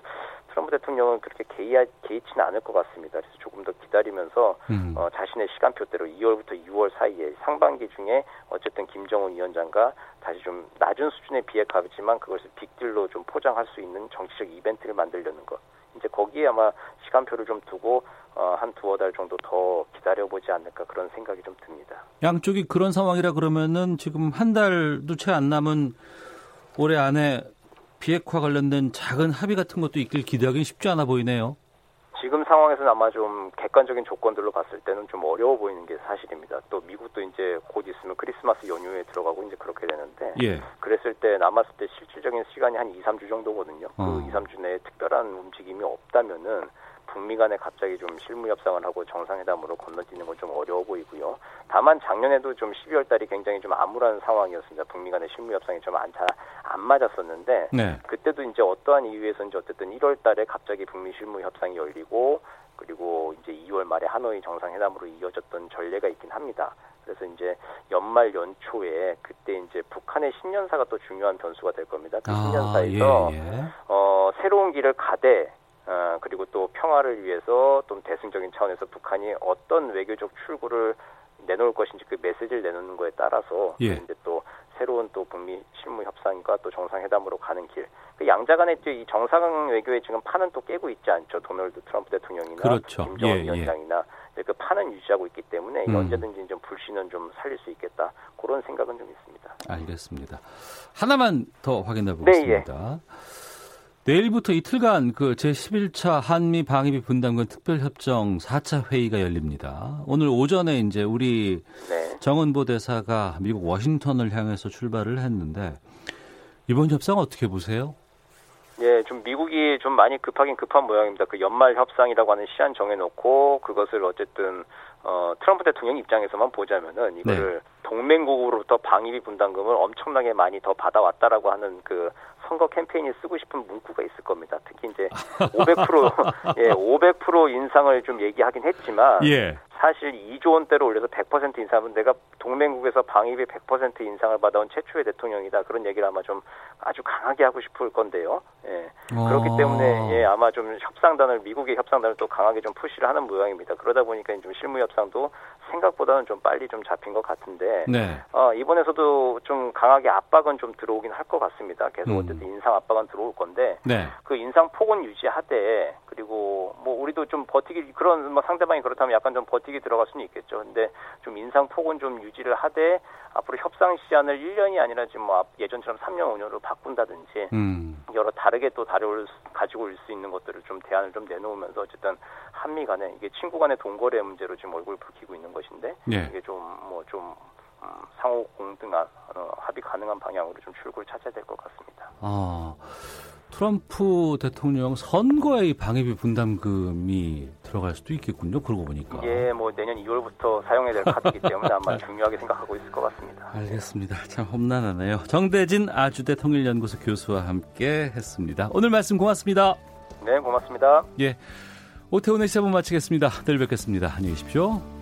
트럼프 대통령은 그렇게 개의, 개의치는 않을 것 같습니다. 그래서 조금 더 기다리면서
음.
어, 자신의 시간표대로 2월부터 6월 사이에 상반기 중에 어쨌든 김정은 위원장과 다시 좀 낮은 수준의 비핵화지만 그것을 빅딜로 좀 포장할 수 있는 정치적 이벤트를 만들려는 것. 이제 거기에 아마 시간표를 좀 두고 어, 한 두어 달 정도 더 기다려보지 않을까 그런 생각이 좀 듭니다.
양쪽이 그런 상황이라 그러면은 지금 한 달도 채 안 남은 올해 안에 비핵화 관련된 작은 합의 같은 것도 있길 기대하기는 쉽지 않아 보이네요.
지금 상황에서는 아마 좀 객관적인 조건들로 봤을 때는 좀 어려워 보이는 게 사실입니다. 또 미국도 이제 곧 있으면 크리스마스 연휴에 들어가고 이제 그렇게 되는데
예.
그랬을 때 남았을 때 실질적인 시간이 한 2, 3주 정도거든요.
어.
그 2, 3주 내에 특별한 움직임이 없다면은 북미 간에 갑자기 좀 실무 협상을 하고 정상회담으로 건너뛰는 건 좀 어려워 보이고요. 다만 작년에도 좀 12월 달이 굉장히 좀 암울한 상황이었습니다. 북미 간의 실무 협상이 좀안안 맞았었는데
네.
그때도 이제 어떠한 이유에서인지 어쨌든 1월 달에 갑자기 북미 실무 협상이 열리고 그리고 이제 2월 말에 하노이 정상회담으로 이어졌던 전례가 있긴 합니다. 그래서 이제 연말 연초에 그때 이제 북한의 신년사가 또 중요한 변수가 될 겁니다. 그 신년사에서
예, 예.
어, 새로운 길을 가되 어, 그리고 또 평화를 위해서 좀 대승적인 차원에서 북한이 어떤 외교적 출구를 내놓을 것인지 그 메시지를 내놓는 거에 따라서
예.
이제 또 새로운 또 북미 실무 협상과 또 정상회담으로 가는 길. 그 양자 간의 또이 정상 외교의 지금 판은 또 깨고 있지 않죠. 도널드 트럼프 대통령이나
그렇죠.
김정은
예, 예.
위원장이나 이제 그 판은 유지하고 있기 때문에
음.
언제든지 좀 불신은 좀 살릴 수 있겠다. 그런 생각은 좀 있습니다.
알겠습니다. 하나만 더 확인해
네,
보겠습니다. 내일부터 이틀간 그 제11차 한미 방위비 분담금 특별협정 4차 회의가 열립니다. 오늘 오전에 이제 우리
네.
정은보 대사가 미국 워싱턴을 향해서 출발을 했는데 이번 협상 어떻게 보세요?
예, 좀 미국이 좀 많이 급하긴 급한 모양입니다. 그 연말 협상이라고 하는 시한 정해놓고 그것을 어쨌든 어, 트럼프 대통령 입장에서만 보자면은 이거를 동맹국으로부터 방위비 분담금을 엄청나게 많이 더 받아왔다라고 하는 그 선거 캠페인이 쓰고 싶은 문구가 있을 겁니다. 특히 이제 500% 예, 500% 인상을 좀 얘기하긴 했지만
예.
사실 2조 원대로 올려서 100% 인상하면 내가 동맹국에서 방위비 100% 인상을 받아온 최초의 대통령이다. 그런 얘기를 아마 좀 아주 강하게 하고 싶을 건데요. 예. 그렇기
어.
때문에 예, 아마 좀 협상단을 미국의 협상단을 또 강하게 좀 푸시를 하는 모양입니다. 그러다 보니까 좀 실무 협상도 생각보다는 좀 빨리 좀 잡힌 것 같은데
네.
어, 이번에서도 좀 강하게 압박은 좀 들어오긴 할 것 같습니다. 계속
음.
어쨌든 인상 압박은 들어올 건데
네.
그 인상 폭은 유지하되 그리고 뭐 우리도 좀 버티기 그런 뭐 상대방이 그렇다면 약간 좀 버티 기 들어갈 수는 있겠죠. 근데 좀 인상 폭은 좀 유지를 하되 앞으로 협상 시한을 1년이 아니라 지금 뭐 앞- 예전처럼 3년 5년으로 바꾼다든지
음.
여러 다르게 또 수- 가지고 올 수 있는 것들을 좀 대안을 좀 내놓으면서 어쨌든 한미 간에 이게 친구 간의 동거래 문제로 지금 얼굴 붉히고 있는 것인데
예.
이게 좀 뭐좀 상호 공등한 어, 합의 가능한 방향으로 좀 출구를 찾아야 될 것 같습니다.
아, 트럼프 대통령 선거에 이 방위비 분담금이 들어갈 수도 있겠군요. 그러고 보니까.
이게 뭐 내년 2월부터 사용해야 될 카드이기 때문에 아마 중요하게 생각하고 있을 것 같습니다.
알겠습니다. 참 험난하네요. 정대진 아주대 통일연구소 교수와 함께 했습니다. 오늘 말씀 고맙습니다.
네, 고맙습니다.
예. 오태훈의 시사분 마치겠습니다. 내일 뵙겠습니다. 안녕히 계십시오.